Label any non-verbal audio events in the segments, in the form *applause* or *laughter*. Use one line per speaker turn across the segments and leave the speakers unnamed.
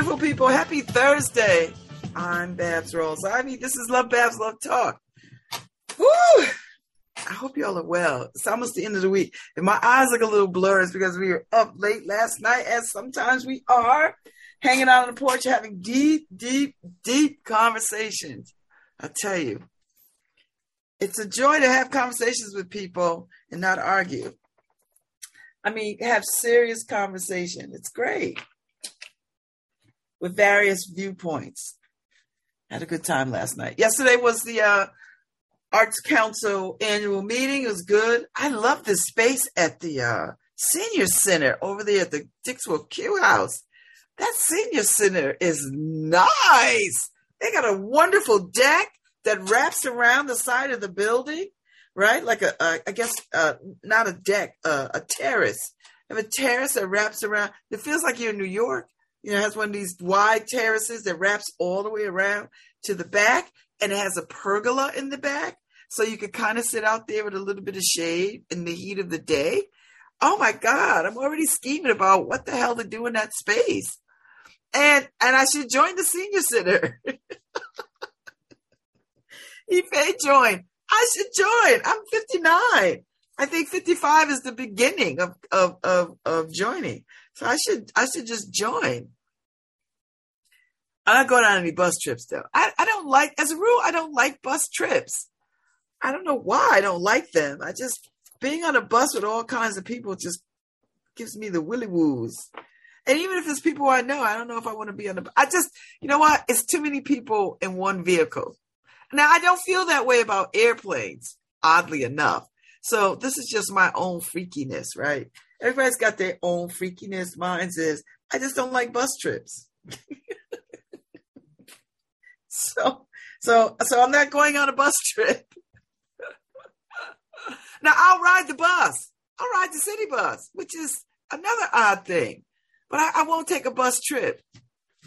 beautiful people. Happy Thursday. I'm Babz Rawls. I mean, this is Love Babs Love Talk. Woo! I hope y'all are well. It's almost the end of the week. And my eyes look a little blurred it's because we were up late last night, as sometimes we are, hanging out on the porch having deep, deep, deep conversations. I tell you, it's a joy to have conversations with people and not argue. I mean, have serious conversation. It's great with various viewpoints. Had a good time last night. Yesterday was the uh, Arts Council annual meeting. It was good. I love this space at the uh, senior center over there at the Dixwell Q House. That senior center is nice. They got a wonderful deck that wraps around the side of the building, right? Like a, a I guess, uh, not a deck, uh, a terrace. Have a terrace that wraps around. It feels like you're in New York. You know, it has one of these wide terraces that wraps all the way around to the back, and it has a pergola in the back, so you could kind of sit out there with a little bit of shade in the heat of the day. Oh my God, I'm already scheming about what the hell to do in that space. And and I should join the senior center. *laughs* he may join. I should join. I'm 59. I think 55 is the beginning of, of, of, of joining. So I should I should just join. I'm not going on any bus trips though. I, I don't like as a rule, I don't like bus trips. I don't know why I don't like them. I just being on a bus with all kinds of people just gives me the willy woos. And even if it's people I know, I don't know if I want to be on the. I just, you know what? It's too many people in one vehicle. Now I don't feel that way about airplanes, oddly enough. So this is just my own freakiness, right? Everybody's got their own freakiness. Mine is I just don't like bus trips. *laughs* so so so I'm not going on a bus trip. *laughs* now I'll ride the bus. I'll ride the city bus, which is another odd thing. But I, I won't take a bus trip.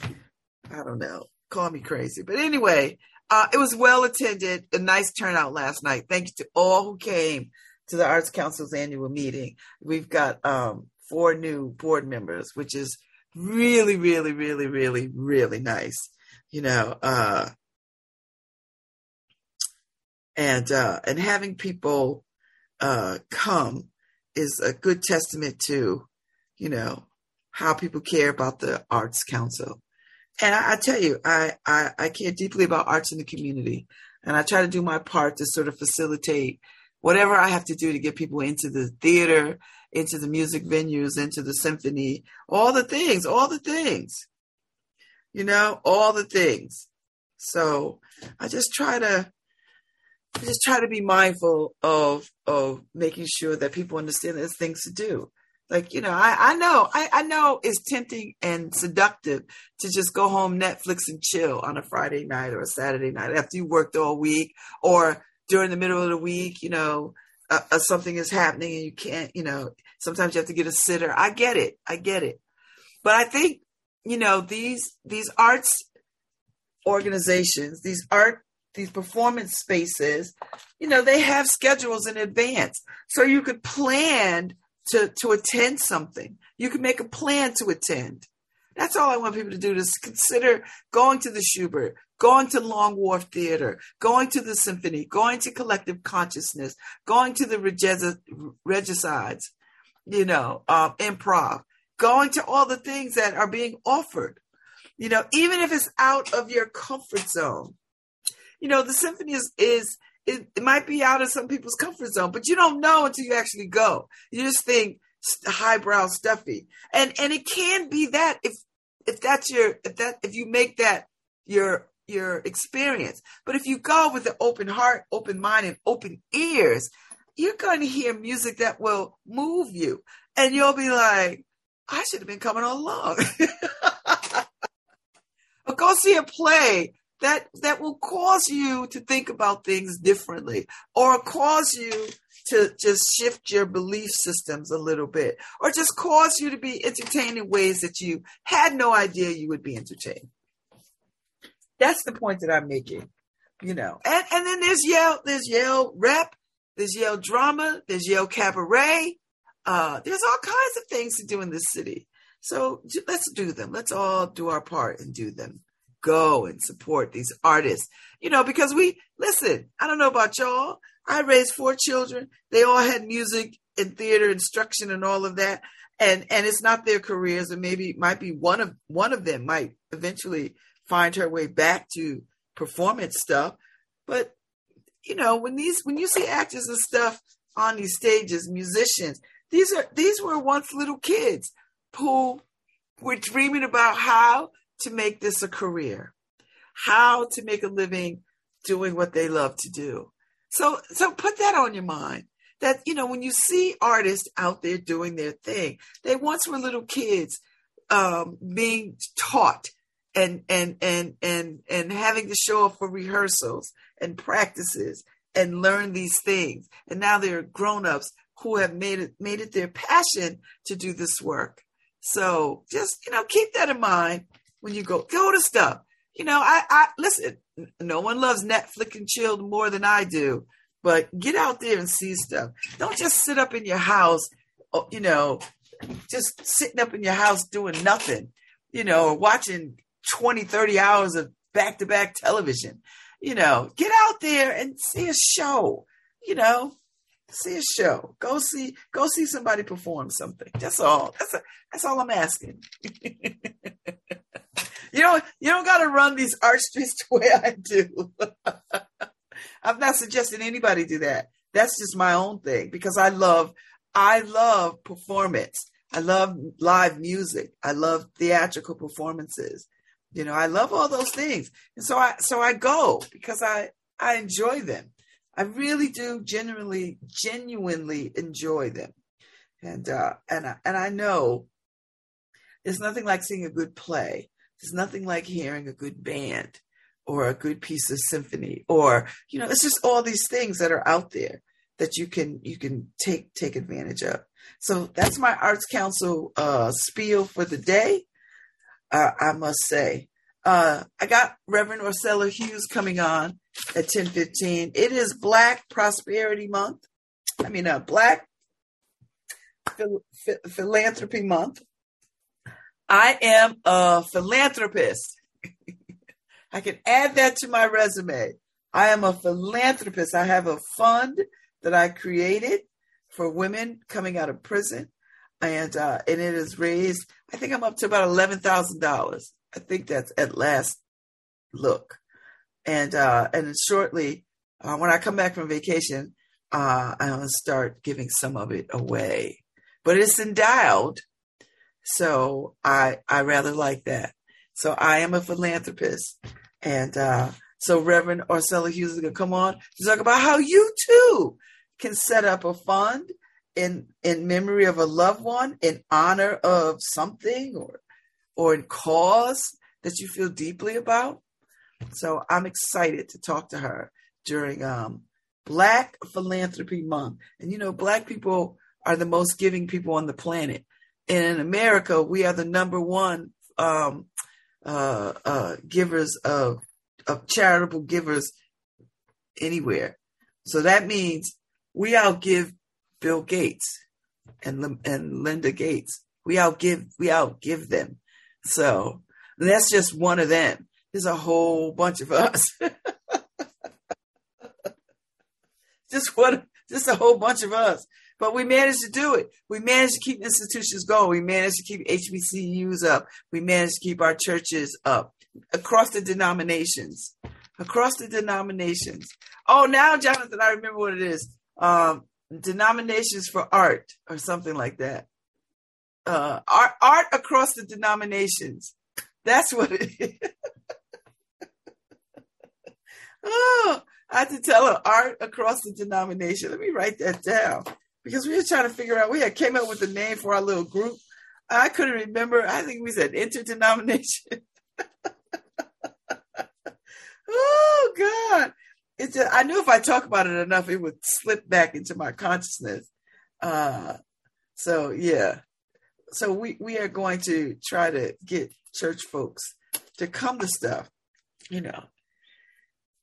I don't know. Call me crazy. But anyway, uh, it was well attended, a nice turnout last night. Thank you to all who came to the Arts Council's annual meeting. We've got um, four new board members, which is really, really, really, really, really nice. You know, uh, and uh, and having people uh, come is a good testament to, you know, how people care about the Arts Council. And I, I tell you, I, I I care deeply about arts in the community, and I try to do my part to sort of facilitate whatever I have to do to get people into the theater, into the music venues, into the symphony, all the things, all the things, you know, all the things. So I just try to, I just try to be mindful of of making sure that people understand there's things to do. Like, you know, I, I know, I, I know it's tempting and seductive to just go home, Netflix and chill on a Friday night or a Saturday night after you worked all week or during the middle of the week, you know, uh, uh, something is happening and you can't, you know, sometimes you have to get a sitter. I get it. I get it. But I think, you know, these, these arts organizations, these art, these performance spaces, you know, they have schedules in advance. So you could plan to, to attend something. You can make a plan to attend. That's all I want people to do is consider going to the Shubert, going to Long Wharf Theater, going to the Symphony, going to Collective Consciousness, going to the Regicides, you know, uh, improv, going to all the things that are being offered, you know, even if it's out of your comfort zone. You know, the Symphony is, is it, it might be out of some people's comfort zone, but you don't know until you actually go. You just think, highbrow stuffy and and it can be that if if that's your if that if you make that your your experience. But if you go with an open heart, open mind, and open ears, you're going to hear music that will move you. And you'll be like, I should have been coming all along. *laughs* or go see a play that that will cause you to think about things differently or cause you to just shift your belief systems a little bit or just cause you to be entertained in ways that you had no idea you would be entertained. That's the point that I'm making, you know. And and then there's Yale, there's Yale rep, there's Yale drama, there's Yale cabaret. Uh, there's all kinds of things to do in this city. So let's do them. Let's all do our part and do them. Go and support these artists. You know, because we listen, I don't know about y'all. I raised four children. They all had music and theater instruction and all of that. And and it's not their careers, and maybe might be one of one of them might eventually find her way back to performance stuff. But you know, when these when you see actors and stuff on these stages, musicians, these are these were once little kids who were dreaming about how to make this a career, how to make a living doing what they love to do. So so put that on your mind. That you know, when you see artists out there doing their thing, they once were little kids um, being taught and and and and and having to show up for rehearsals and practices and learn these things. And now they're grown-ups who have made it made it their passion to do this work. So just you know, keep that in mind when you go go to stuff. You know, I I listen. No one loves Netflix and chill more than I do, but get out there and see stuff. Don't just sit up in your house. Oh, you know, just sitting up in your house doing nothing. You know, watching 20, 30 hours of back to back television. You know, get out there and see a show. You know, see a show. Go see go see somebody perform something. That's all. That's a, that's all I'm asking. you *laughs* know, you don't got to run these art *laughs* streets the way I do. *laughs* I'm not suggesting anybody do that. That's just my own thing because I love I love performance. I love live music. I love theatrical performances. You know, I love all those things. And so I so I go because I I enjoy them. I really do genuinely genuinely enjoy them. And uh and I, and I know there's nothing like seeing a good play. There's nothing like hearing a good band or a good piece of symphony or you know, it's just all these things that are out there that you can you can take take advantage of. So that's my arts council uh spiel for the day uh, I must say. Uh, I got Reverend Orcella Hughes coming on at 10:15. It is Black Prosperity Month. I mean, uh, Black Phil- Philanthropy Month. I am a philanthropist. *laughs* I can add that to my resume. I am a philanthropist. I have a fund that I created for women coming out of prison and uh, and it has raised. I think I'm up to about eleven thousand dollars. I think that's at last look, and uh, and shortly uh, when I come back from vacation, uh, I'm gonna start giving some of it away. But it's endowed, so I I rather like that. So I am a philanthropist, and uh, so Reverend Orcella Hughes is gonna come on to talk about how you too can set up a fund in in memory of a loved one, in honor of something or or in cause that you feel deeply about. So I'm excited to talk to her during um, Black Philanthropy Month. And you know, Black people are the most giving people on the planet. And in America, we are the number one um, uh, uh, givers of of charitable givers anywhere. So that means we outgive Bill Gates and and Linda Gates. We outgive we outgive them. So that's just one of them. There's a whole bunch of us. *laughs* just one, just a whole bunch of us. But we managed to do it. We managed to keep institutions going. We managed to keep HBCUs up. We managed to keep our churches up across the denominations. Across the denominations. Oh, now, Jonathan, I remember what it is. Um, denominations for art or something like that. Uh, art, art across the denominations. That's what it is. *laughs* oh, I had to tell her art across the denomination. Let me write that down because we were trying to figure out. We had came up with a name for our little group. I couldn't remember. I think we said interdenomination. *laughs* oh God! It's just, I knew if I talk about it enough, it would slip back into my consciousness. Uh, so yeah, so we we are going to try to get church folks to come to stuff, you know.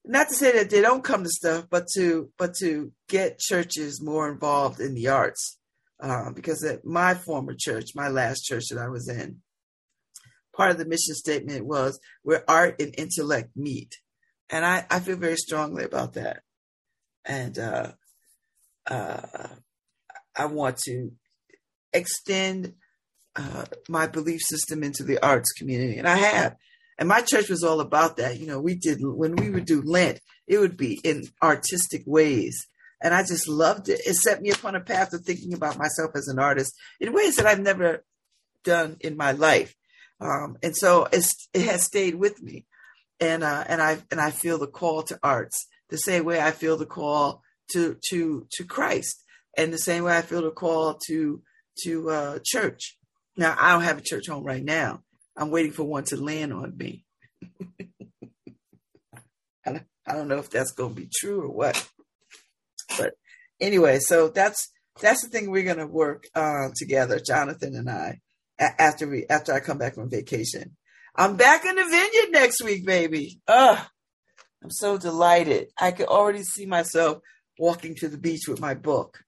Not to say that they don't come to stuff, but to but to get churches more involved in the arts. uh, because at my former church, my last church that I was in, part of the mission statement was where art and intellect meet. And I, I feel very strongly about that. And uh, uh, I want to extend uh, my belief system into the arts community. And I have. And my church was all about that. You know, we did, when we would do Lent, it would be in artistic ways. And I just loved it. It set me upon a path of thinking about myself as an artist in ways that I've never done in my life. Um, and so it has stayed with me. And, uh, and I, and I feel the call to arts the same way I feel the call to, to, to Christ and the same way I feel the call to, to, uh, church. Now, I don't have a church home right now. I'm waiting for one to land on me. *laughs* I don't know if that's going to be true or what. But anyway, so that's that's the thing we're going to work uh, together, Jonathan and I, after we after I come back from vacation. I'm back in the vineyard next week, baby. Ugh, I'm so delighted. I can already see myself walking to the beach with my book.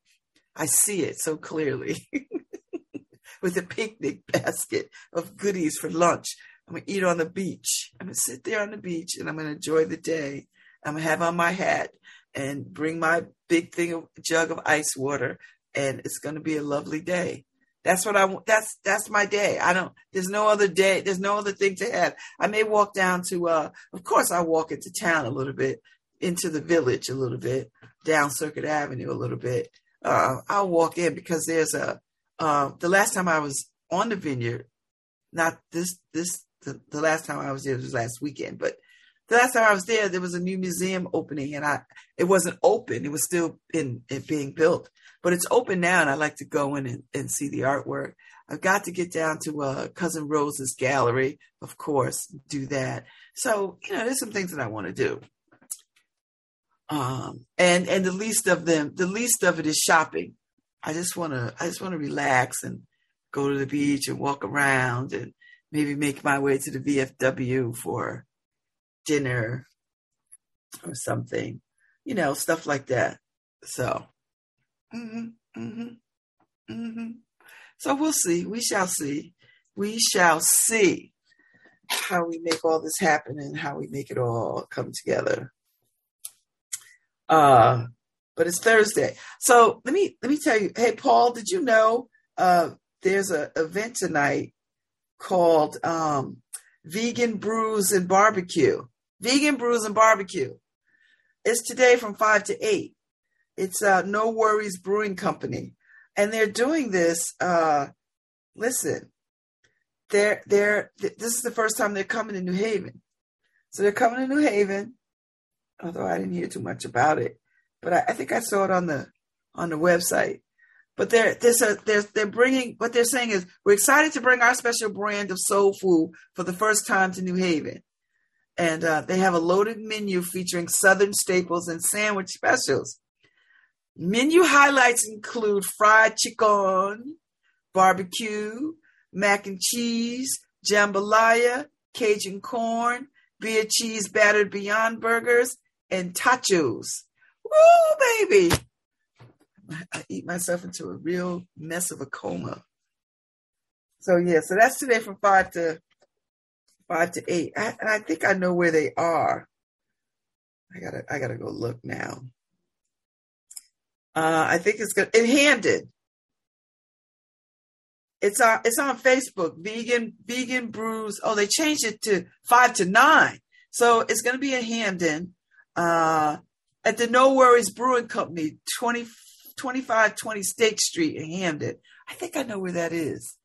I see it so clearly. *laughs* with a picnic basket of goodies for lunch. I'm gonna eat on the beach. I'm gonna sit there on the beach and I'm gonna enjoy the day. I'm gonna have on my hat and bring my big thing of jug of ice water, and it's gonna be a lovely day. That's what I want. That's that's my day. I don't. There's no other day. There's no other thing to have. I may walk down to. uh Of course, I walk into town a little bit, into the village a little bit, down Circuit Avenue a little bit. Uh, I'll walk in because there's a uh, the last time I was on the vineyard, not this this the, the last time I was there was last weekend, but the last time I was there, there was a new museum opening, and I it wasn't open; it was still in it being built, but it's open now, and I like to go in and, and see the artwork. I've got to get down to uh, cousin Rose's gallery, of course, do that. So you know, there's some things that I want to do. Um, and and the least of them, the least of it is shopping. I just want to I just want to relax and go to the beach and walk around and maybe make my way to the VFW for dinner or something, you know, stuff like that. So, mm-hmm, mm-hmm, mm-hmm. so we'll see. We shall see. We shall see how we make all this happen and how we make it all come together. Uh, but it's Thursday. So let me let me tell you. Hey, Paul, did you know uh, there's a event tonight called um, Vegan Brews and Barbecue. Vegan Brews and Barbecue. It's today from five to eight. It's uh, No Worries Brewing Company, and they're doing this. Uh, listen, they're they're this is the first time they're coming to New Haven, so they're coming to New Haven. Although I didn't hear too much about it, but I, I think I saw it on the on the website. But they're they're, they're they're bringing what they're saying is we're excited to bring our special brand of soul food for the first time to New Haven, and uh, they have a loaded menu featuring Southern staples and sandwich specials. Menu highlights include fried chicken, barbecue, mac and cheese, jambalaya, Cajun corn, beer cheese battered beyond burgers, and tacos. Woo, baby. I eat myself into a real mess of a coma. So yeah, so that's today from five to five to eight. I, and I think I know where they are. I gotta I gotta go look now. Uh, I think it's good in Hamden. It's on it's on Facebook. Vegan vegan brews. Oh, they changed it to five to nine. So it's gonna be in Hamden. Uh, at the No Worries Brewing Company, 20, 2520 State Street in Hamden. I think I know where that is.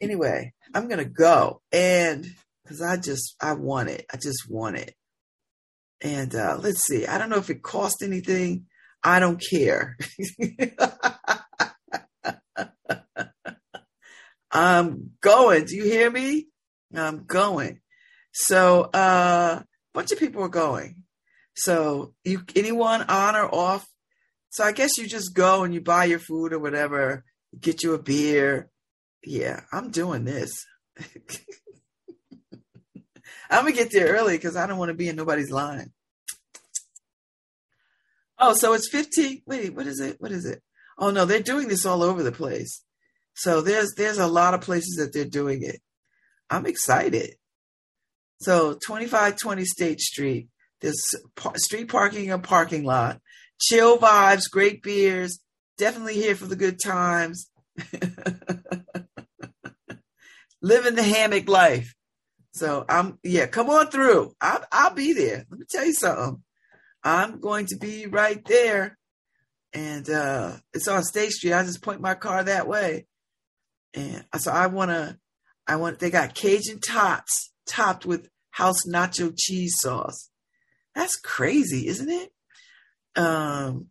Anyway, I'm going to go and because I just, I want it. I just want it. And uh, let's see. I don't know if it cost anything. I don't care. *laughs* I'm going. Do you hear me? I'm going. So uh, a bunch of people are going. So you anyone on or off. So I guess you just go and you buy your food or whatever, get you a beer. Yeah, I'm doing this. *laughs* I'm gonna get there early because I don't want to be in nobody's line. Oh, so it's 15. Wait, what is it? What is it? Oh no, they're doing this all over the place. So there's there's a lot of places that they're doing it. I'm excited. So 2520 State Street, there's street parking and parking lot, chill vibes, great beers, definitely here for the good times. *laughs* Living the hammock life. So I'm yeah, come on through. I'll, I'll be there. Let me tell you something. I'm going to be right there, and uh, it's on State Street. I just point my car that way, and so I want to. I want. They got Cajun tots topped with house nacho cheese sauce. That's crazy, isn't it? Um,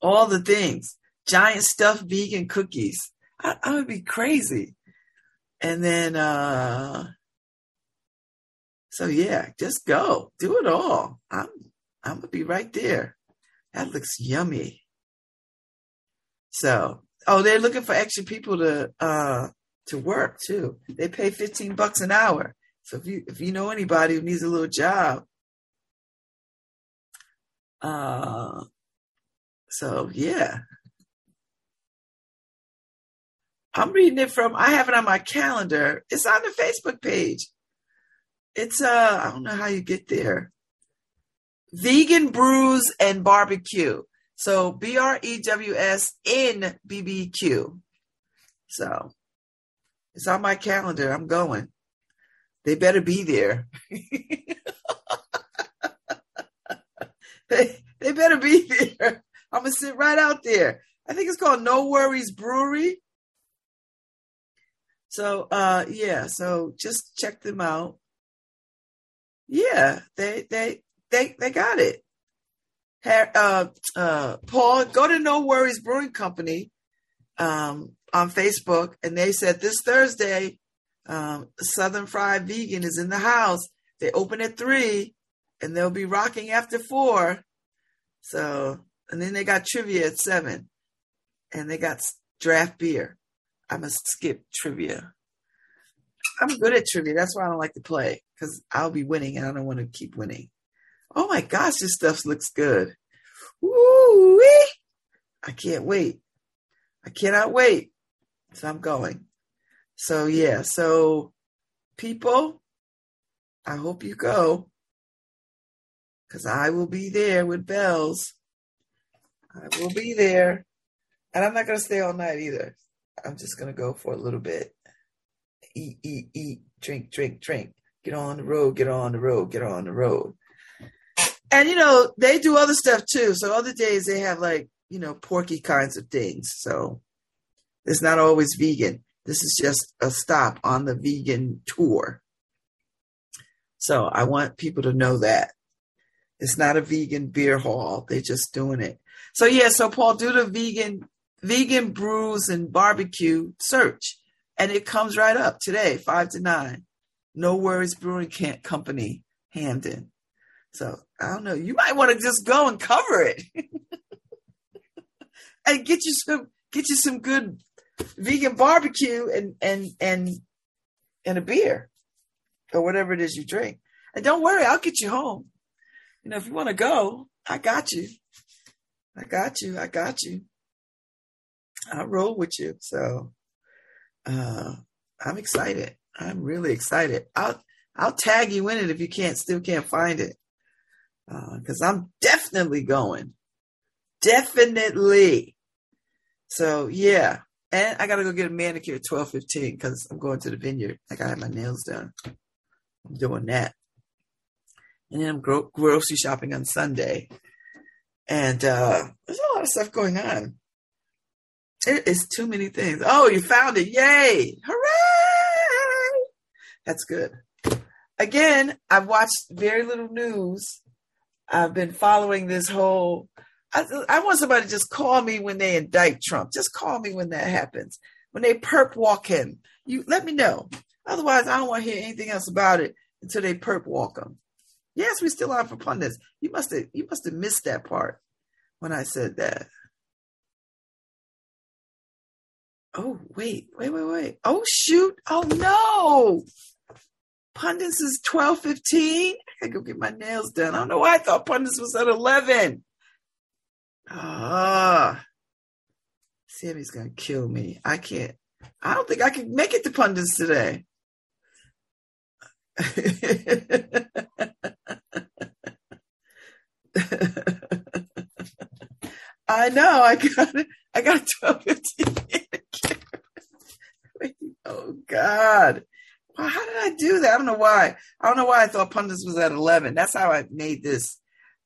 all the things. Giant stuffed vegan cookies. I, I would be crazy. And then, uh, so yeah, just go, do it all. I'm, I'm gonna be right there. That looks yummy. So, oh, they're looking for extra people to, uh, to work too. They pay 15 bucks an hour. So if you, if you know anybody who needs a little job, uh, so yeah, I'm reading it from, I have it on my calendar. It's on the Facebook page. It's, uh, I don't know how you get there. Vegan Brews and Barbecue. So B R E W S N B B Q. So it's on my calendar. I'm going. They better be there. *laughs* they, they better be *laughs* there. I'm going to sit right out there. I think it's called No Worries Brewery. So uh yeah, so just check them out. Yeah, they they they they got it. Uh, uh, Paul, go to No Worries Brewing Company um, on Facebook, and they said this Thursday, um, Southern Fried Vegan is in the house. They open at three, and they'll be rocking after four. So, and then they got trivia at seven, and they got draft beer. I must skip trivia. I'm good at trivia. That's why I don't like to play because I'll be winning and I don't want to keep winning. Oh my gosh, this stuff looks good. Woo! I can't wait. I cannot wait. So I'm going. So yeah, so people, I hope you go because I will be there with bells. I will be there. And I'm not going to stay all night either. I'm just going to go for a little bit. Eat, eat, eat, drink, drink, drink. Get on the road, get on the road, get on the road. And, you know, they do other stuff too. So other days they have like, you know, porky kinds of things. So it's not always vegan. This is just a stop on the vegan tour. So I want people to know that. It's not a vegan beer hall. They're just doing it. So yeah, so Paul, do the vegan vegan brews and barbecue search. And it comes right up today, five to nine. No Worries Brewing Company, Hamden. So I don't know. You might want to just go and cover it, *laughs* and get you some get you some good vegan barbecue and and and and a beer or whatever it is you drink. And don't worry, I'll get you home. You know, if you want to go, I got you. I got you. I got you. I'll roll with you. So uh I'm excited. I'm really excited. I'll I'll tag you in it if you can't still can't find it. Because uh, I'm definitely going. Definitely. So yeah. And I gotta go get a manicure at twelve fifteen because I'm going to the vineyard. I gotta have my nails done. I'm doing that. And then I'm gro- grocery shopping on Sunday. And uh, there's a lot of stuff going on. It is too many things. Oh, you found it. Yay. Hooray. That's good. Again, I've watched very little news. I've been following this whole. I, I want somebody to just call me when they indict Trump. Just call me when that happens. When they perp walk him, you let me know. Otherwise, I don't want to hear anything else about it until they perp walk him. Yes, we still on for pundits. You must have you must have missed that part when I said that. Oh, wait, wait, wait, wait. Oh, shoot. Oh, no. Pundits is 12.15. I gotta go get my nails done. I don't know why I thought Pundits was at 11. Ah. Tammy's gonna kill me. I can't. I don't think I can make it to pundits today. *laughs* I know. I got. I got twelve fifteen. Oh God. Well, how did I do that? I don't know why. I don't know why I thought pundits was at eleven. That's how I made this.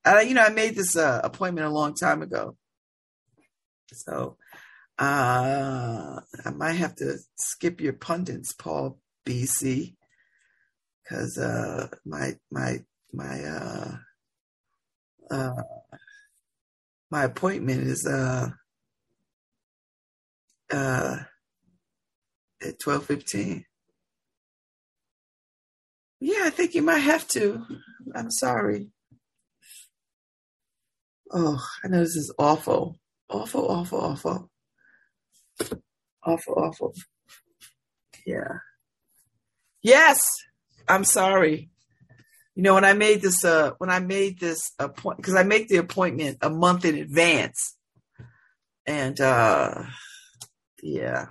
Uh, you know, I made this uh, appointment a long time ago. So uh, I might have to skip your pundits, Paul BC, because uh, my my my uh, uh, my appointment is uh, uh, at twelve fifteen. Yeah, I think you might have to. I'm sorry. Oh, I know this is awful. Awful, awful, awful. Awful, awful. Yeah. Yes, I'm sorry. You know, when I made this, uh, when I made this appointment, because I make the appointment a month in advance, and uh, yeah,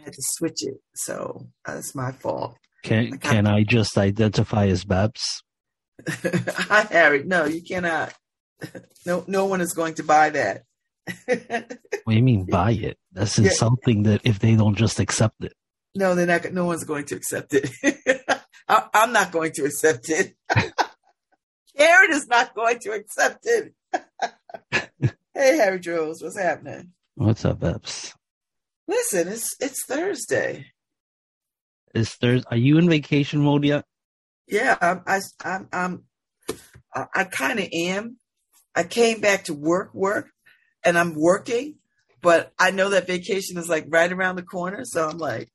I had to switch it, so uh, that's my fault.
Can can I just identify as Babz? *laughs*
Hi, Harry. No, you cannot. *laughs* No, no one is going to buy that.
what do you mean *laughs* buy it? That's yeah. something that if they don't just accept it.
No, they're not. No one's going to accept it. I, am not going to accept it. Karen is not going to accept it. hey, Harry Jules, what's happening?
What's up, Eps?
Listen, it's it's Thursday.
Is Thursday? Are you in vacation mode yet?
Yeah, I'm. I, I'm. I'm I, I kind of am. I came back to work, work, and I'm working, but I know that vacation is like right around the corner. So I'm like,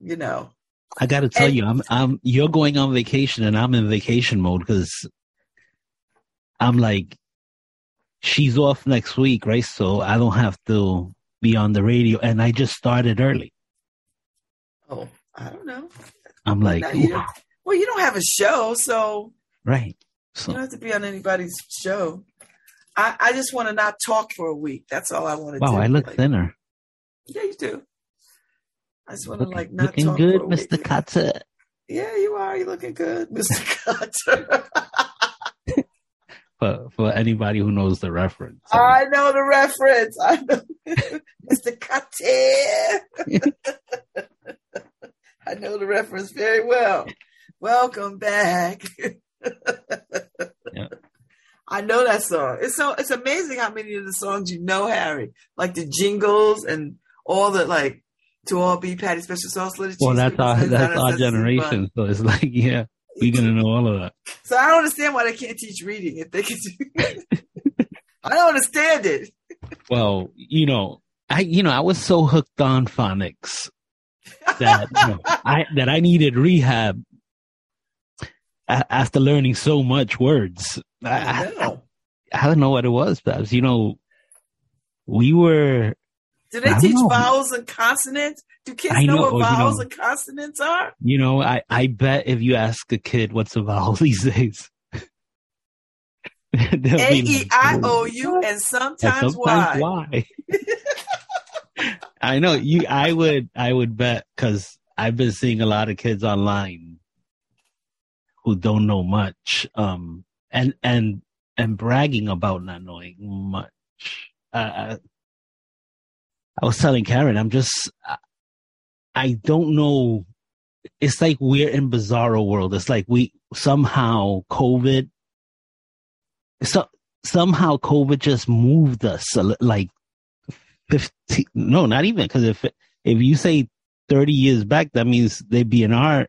you know.
I got to tell and, you, I'm, I'm, you're going on vacation and I'm in vacation mode because I'm like, she's off next week, right? So I don't have to be on the radio. And I just started early.
Oh, I don't know.
I'm like,
you well, you don't have a show, so.
Right.
So. You don't have to be on anybody's show. I, I just want to not talk for a week. That's all I want to
wow,
do.
Wow, I look
like,
thinner.
Yeah, you do. I just want to like not
looking
talk
good, Mr. Cutter.
Yeah, you are. You're looking good, Mr. Cutter. *laughs* *laughs*
for for anybody who knows the reference.
I know the reference. I know *laughs* Mr. Cutter. *laughs* I know the reference very well. Welcome back.
yeah.
I know that song. It's so it's amazing how many of the songs you know, Harry. Like the jingles and all the like to all be Patty special sauce little
Well, that's our that's our generation. So it's like, *laughs* yeah, we're gonna know all of that. *laughs*
So I don't understand why they can't teach reading if they can do. *laughs* I don't understand it.
Well, you know, I you know I was so hooked on phonics that you know, *laughs* I that I needed rehab after learning so much words. I, I, I, don't know what it was, Babz. You know, we were.
Do they teach know. vowels and consonants? Do kids know, know, what vowels you know, and consonants are?
You know, I, I bet if you ask a kid what's a vowel *laughs* these days, *laughs*
A E I O U and sometimes,
sometimes Y. *laughs* I know you. I would. I would bet because I've been seeing a lot of kids online who don't know much, um, and and and bragging about not knowing much. Uh, I was telling Karen, I'm just, I don't know. It's like we're in bizarro world. It's like we somehow COVID, so somehow COVID just moved us like 15, no, not even because if, if you say 30 years back, that means they'd be in our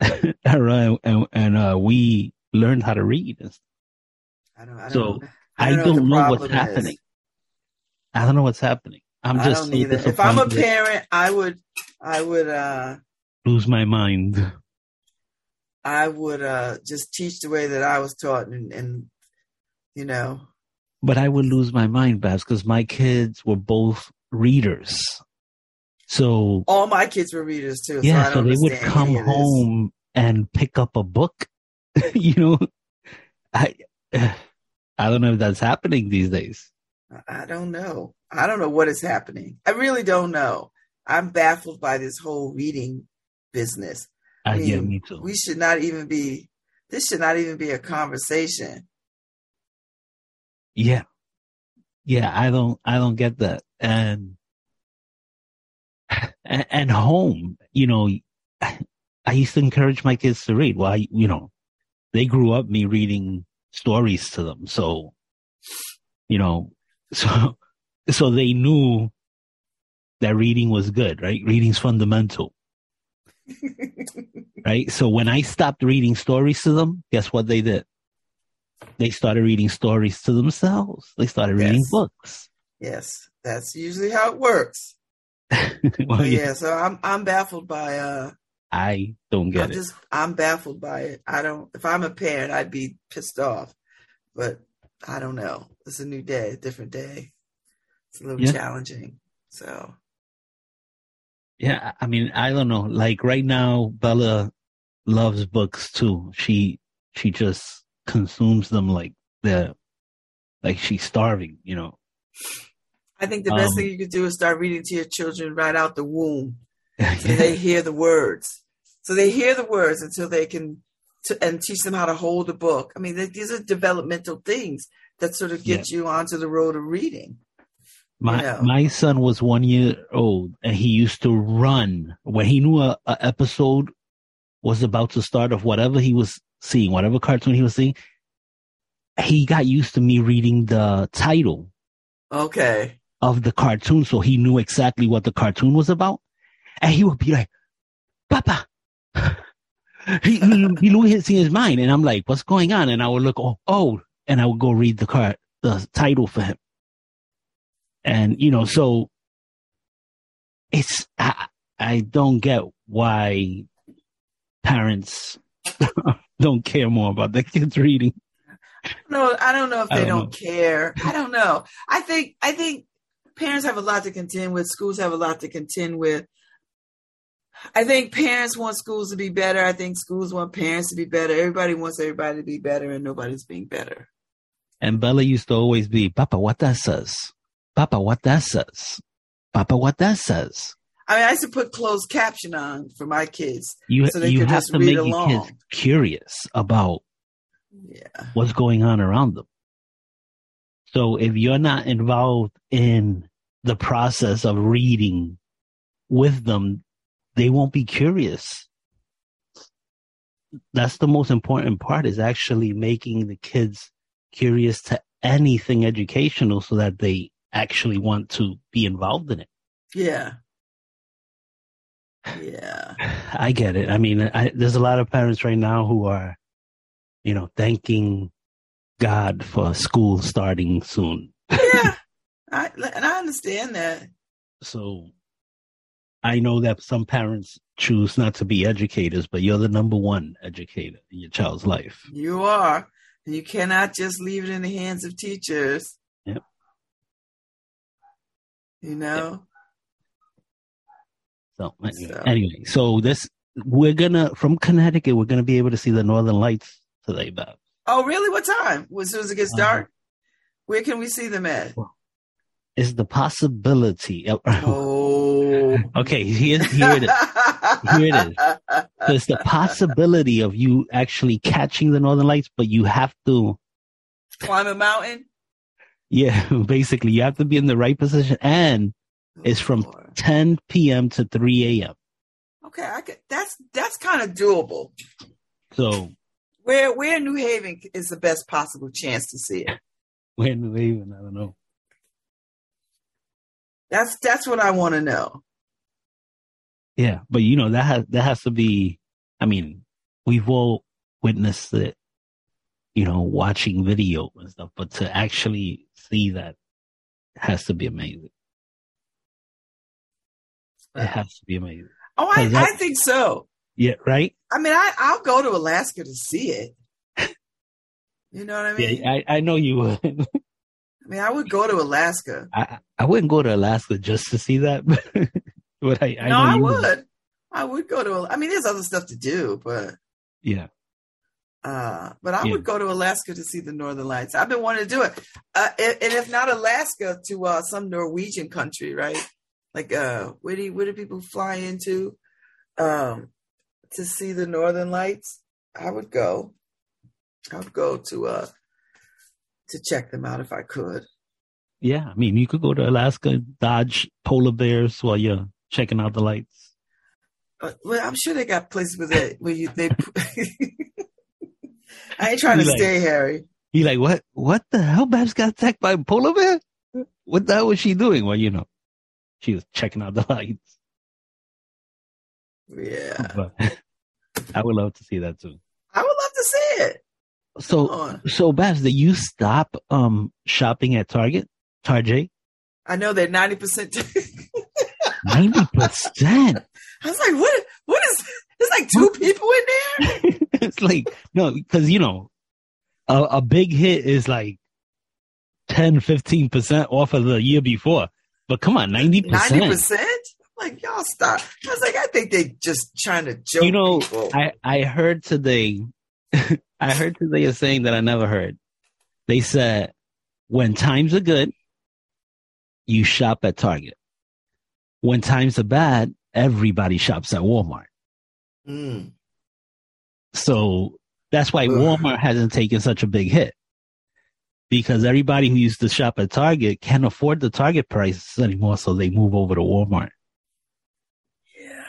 *laughs* era and, and uh, we learned how to read.
I don't, I don't,
so I don't, I don't know, know what's is. happening. I don't know what's happening. I'm just.
I don't either. If I'm a parent, I would, I would uh
lose my mind.
I would uh just teach the way that I was taught, and, and you know.
But I would lose my mind, Babz, because my kids were both readers. So
all my kids were readers too.
Yeah,
so,
so they would come home and pick up a book. *laughs* you know, I *sighs* I don't know if that's happening these days.
I don't know. I don't know what is happening. I really don't know. I'm baffled by this whole reading business.
I, I mean, yeah, me too.
We should not even be. This should not even be a conversation.
Yeah, yeah. I don't. I don't get that. And and, home, you know, I used to encourage my kids to read. Well, I, you know, they grew up me reading stories to them. So, you know, *laughs* so, so they knew that reading was good, right? Reading's fundamental. *laughs* right? So when I stopped reading stories to them, guess what they did? They started reading stories to themselves. They started reading
yes.
books.
Yes, that's usually how it works. *laughs* well, yeah. yeah, so I'm I'm baffled by uh
I don't get
I'm
it.
Just, I'm baffled by it. I don't. If I'm a parent, I'd be pissed off. But I don't know. It's a new day, a different day. It's a little yeah. challenging. So.
Yeah, I mean, I don't know. Like right now, Bella loves books too. She she just consumes them like the like she's starving. You know.
I think the best um, thing you could do is start reading to your children right out the womb *laughs* so they hear the words. So they hear the words until they can to, and teach them how to hold a book. I mean, these are developmental things that sort of get yeah. you onto the road of reading.
My my son was one year old and he used to run when he knew a, a episode was about to start of whatever he was seeing, whatever cartoon he was seeing. He got used to me reading the title.
Okay.
Of the cartoon, so he knew exactly what the cartoon was about and he would be like, Papa. *laughs* he, he, he loses his mind. And I'm like, what's going on? And I would look, oh, oh, and I would go read the card, the title for him. And, you know, so it's, I, I don't get why parents *laughs* don't care more about their kids reading.
No, I don't know if they don't, don't care. I don't know. I think, I think parents have a lot to contend with. Schools have a lot to contend with. I think parents want schools to be better. I think schools want parents to be better. Everybody wants everybody to be better, and nobody's being better.
And Bella used to always be, Papa, what that says? Papa, what that says? Papa, what that says?
I mean, I used to put closed caption on for my kids.
You, so you have to make along. your kids curious about
yeah.
what's going on around them. So if you're not involved in the process of reading with them, they won't be curious. That's the most important part is actually making the kids curious to anything educational so that they actually want to be involved in it.
Yeah. *sighs* Yeah.
I get it. I mean, I, there's a lot of parents right now who are, you know, thanking God for school starting soon.
yeah. *laughs* I, and I understand that.
So I know that some parents choose not to be educators, but you're the number one educator in your child's life.
You are. And you cannot just leave it in the hands of teachers. You know?
So, anyway, so. anyway, so this, we're gonna, from Connecticut, we're gonna be able to see the Northern Lights today, Bob.
Oh, really? What time? As soon as it gets uh-huh. dark? Where can we see them at?
Is the possibility. *laughs*
Oh.
okay, here, here it is. Here it is. There's the possibility of you actually catching the northern lights, but you have to
climb a mountain.
Yeah, *laughs* basically, you have to be in the right position, and oh, it's from Lord. 10 p.m. to 3 a.m.
Okay, I could, that's that's kind of doable.
So,
where where in New Haven is the best possible chance to see it? *laughs*
Where in New Haven? I don't know.
That's that's what I want to know.
Yeah, but you know that has that has to be. I mean, we've all witnessed it, you know, watching video and stuff, but to actually see that has to be amazing. It uh, has to be amazing.
Oh, I, that, I think so.
Yeah, right.
I mean, I I'll go to Alaska to see it. *laughs* You know what I mean?
Yeah, I, I know you would. *laughs*
I mean, I would go to Alaska.
I, I wouldn't go to Alaska just to see that, *laughs* but I, I
no, I would. would. I would go to. I mean, there's other stuff to do, but
yeah.
Uh, but I
Yeah.
would go to Alaska to see the Northern Lights. I've been wanting to do it, uh, and, and if not Alaska, to uh, some Norwegian country, right? Like, uh, where do where do people fly into um, to see the Northern Lights? I would go. I would go to uh to check them out if I could.
Yeah, I mean, you could go to Alaska, dodge polar bears while you're checking out the lights.
Uh, well, I'm sure they got places where they where you they. *laughs* I ain't trying to
like-
stay, Harry.
You like what? What the hell? Babz got attacked by a polar bear? What the hell was she doing? Well, you know, she was checking out the lights.
Yeah, *laughs*
But I would love to see that too.
I would love to see it.
So, so Babz, did you stop um shopping at Target? Target?
I know they're ninety percent. *laughs*
Ninety percent.
I was like, what? What is? There's like two people in there. *laughs*
It's like no, because you know, a, a big hit is like 10, 15 percent off of the year before. But come on, ninety percent.
Ninety
percent.
Like y'all stop. I was like, I think they just trying to joke.
You know,
people.
I I heard today. *laughs* I heard today a saying that I never heard. They said, "When times are good, you shop at Target. When times are bad, everybody shops at Walmart."
Mm.
So that's why
Ugh.
Walmart hasn't taken such a big hit. Because everybody who used to shop at Target can't afford the Target prices anymore, so they move over to Walmart.
Yeah.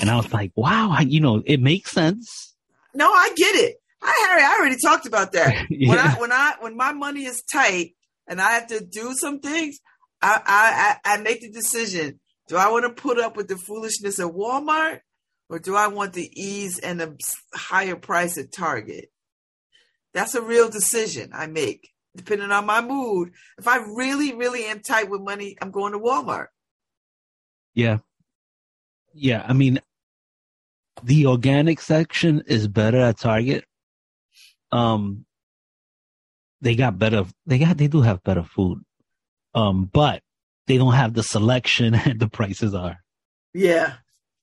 And I was like, wow, I- you know, it makes sense.
No, I get it. I Harry, I already talked about that. *laughs* When I when I when my money is tight and I have to do some things, I I I make the decision. Do I want to put up with the foolishness at Walmart or do I want the ease and the higher price at Target? That's a real decision I make depending on my mood. If I really, really am tight with money, I'm going to Walmart.
Yeah. Yeah. I mean, the organic section is better at Target. Um, they got better, they got, they do have better food. Um, but they don't have the selection *laughs* and the prices are
Yeah.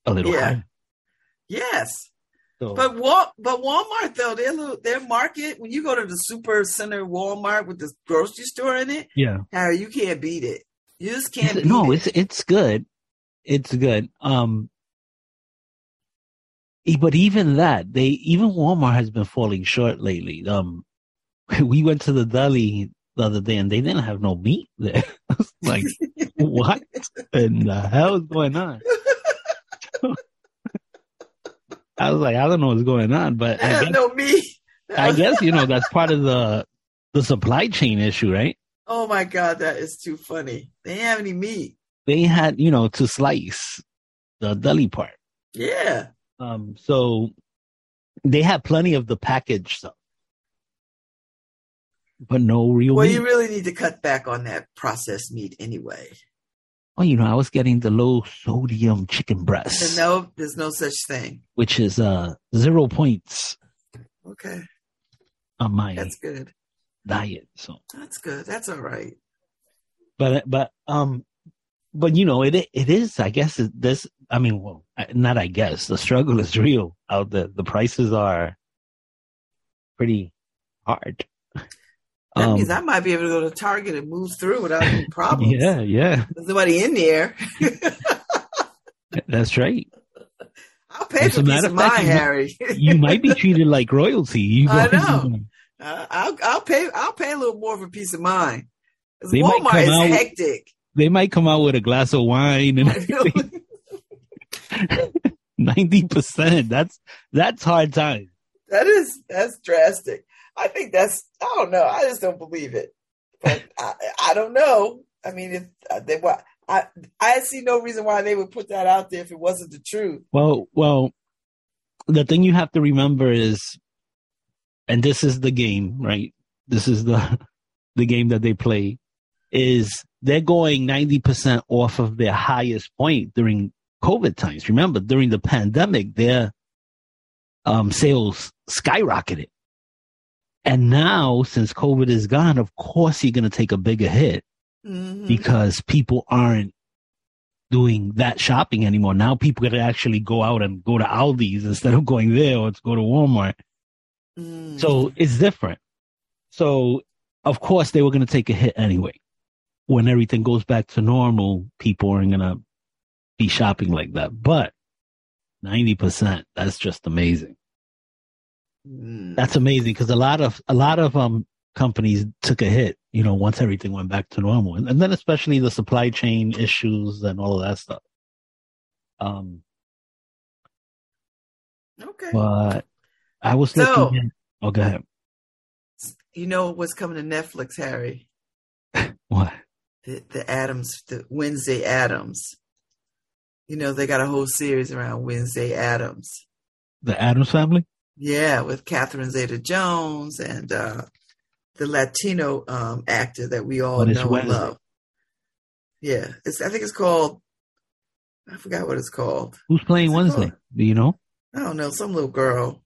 a little
Yeah.
higher.
Yes.
So,
But Wal- but Walmart though their little their market when you go to the super center Walmart with the grocery store in it,
yeah.
Harry, you can't beat it. You just can't.
It's-
beat
no,
it.
it's, it's good. It's good. Um, but even that, they, even Walmart has been falling short lately. Um, *laughs* we went to the deli the other day and they didn't have no meat there. *laughs* I was *laughs* like, what in the hell is going on? *laughs* I was like, I don't know what's going on, but I *laughs*
have
guess,
no meat.
I guess, you know, that's part of the, the supply chain issue, right?
oh my god, that is too funny. They ain't have any meat.
They had, you know, to slice the deli part.
Yeah.
Um, so they had plenty of the package stuff, but no real
Well,
meat.
you really need to cut back on that processed meat anyway.
Well, you know, I was getting the low sodium chicken breast,
And no, there's no such thing.
which is uh zero points
Okay,
on my
that's good.
diet. So,
That's good. That's all right.
but but um, but you know, it it is. I guess it, this. I mean, well, not. I guess the struggle is real out there. The prices are pretty hard.
That
Um,
means I might be able to go to Target and move through without any *laughs* problems.
yeah, yeah,
There's nobody in there.
that's right. *laughs*
I'll pay
As
for peace of mind,
you might-
Harry.
you might be *laughs* treated like royalty. You
I know. Uh, I'll I'll pay I'll pay a little more for peace of mind. 'Cause
They might
Walmart is
out-
hectic.
They might come out with a glass of wine and ninety percent. That's that's hard time.
that is that's drastic. I think that's I don't know. I just don't believe it. But I, I don't know. I mean, if uh, they what I I see no reason why they would put that out there if it wasn't the truth.
Well, well, the thing you have to remember is, and this is the game, right? This is the *laughs* the game that they play. Is they're going ninety percent off of their highest point during COVID times. Remember, during the pandemic, their um, sales skyrocketed. And now, since COVID is gone, of course you're going to take a bigger hit
Mhm.
because people aren't doing that shopping anymore. Now people can actually go out and go to Aldi's instead of going there or to go to Walmart.
Mm.
So it's different. So of course they were going to take a hit anyway. When everything goes back to normal, people aren't going to be shopping like that. But 90%, that's just amazing.
Mm.
That's amazing because a lot of, a lot of, um, companies took a hit, you know, once everything went back to normal. And, and then especially the supply chain issues and all of that stuff. Um,
okay.
but I was
So-
looking at, oh, go ahead.
you know what's coming to Netflix, Harry? *laughs*
What?
The the Addams, the Wednesday Addams. You know they got a whole series around Wednesday Addams.
The Addams family?
Yeah, with Catherine Zeta-Jones and uh, the Latino um, actor that we all know and love. Yeah, it's. I think it's called. I forgot what it's called.
Who's playing Wednesday?
called?
Do you know?
I don't know. Some little girl.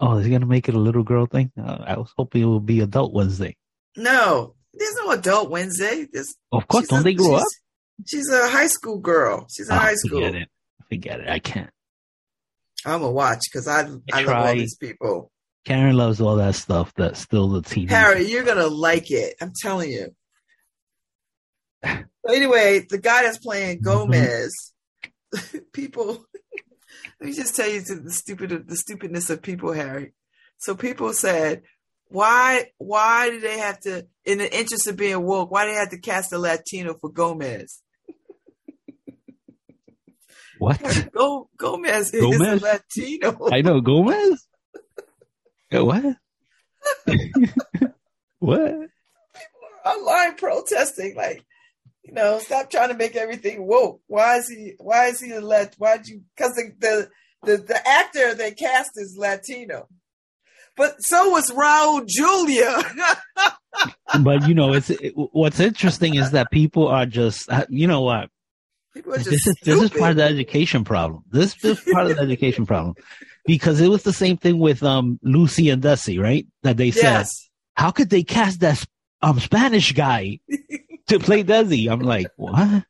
Oh, is he gonna make it a little girl thing? Uh, I was hoping it would be Adult Wednesday.
No, there's no adult Wednesday. There's
Of course, don't
a-
they grow up?
she's- She's a high school girl. She's in
Ah,
high school.
Forget it. Forget it. I can't.
I'm gonna watch because I I, love all these people.
Karen loves all that stuff. That's still the TV.
Harry, you're gonna like it. I'm telling you. But anyway, the guy that's playing
Mhm.
Gomez, *laughs* people. *laughs* let me just tell you the stupid the stupidness of people, Harry. So people said, why why do they have to, in the interest of being woke, why do they have to cast a Latino for Gomez?
What? *laughs*
Go Gomez, is
Gomez?
a Latino. *laughs*
I know Gomez. What? *laughs* what?
online protesting, like, you know, stop trying to make everything woke. Why is he? Why is he a Lat? Why'd you? Because the, the the the actor they cast is Latino, but so was Raul Julia.
But you know, it's it, what's interesting is that people are just. You know what?
People are just
this is this is part of the education problem. This is part of the education problem because it was the same thing with um Lucy and Desi, right? That they said,
yes.
how could they cast that um Spanish guy to play Desi? I'm like, what?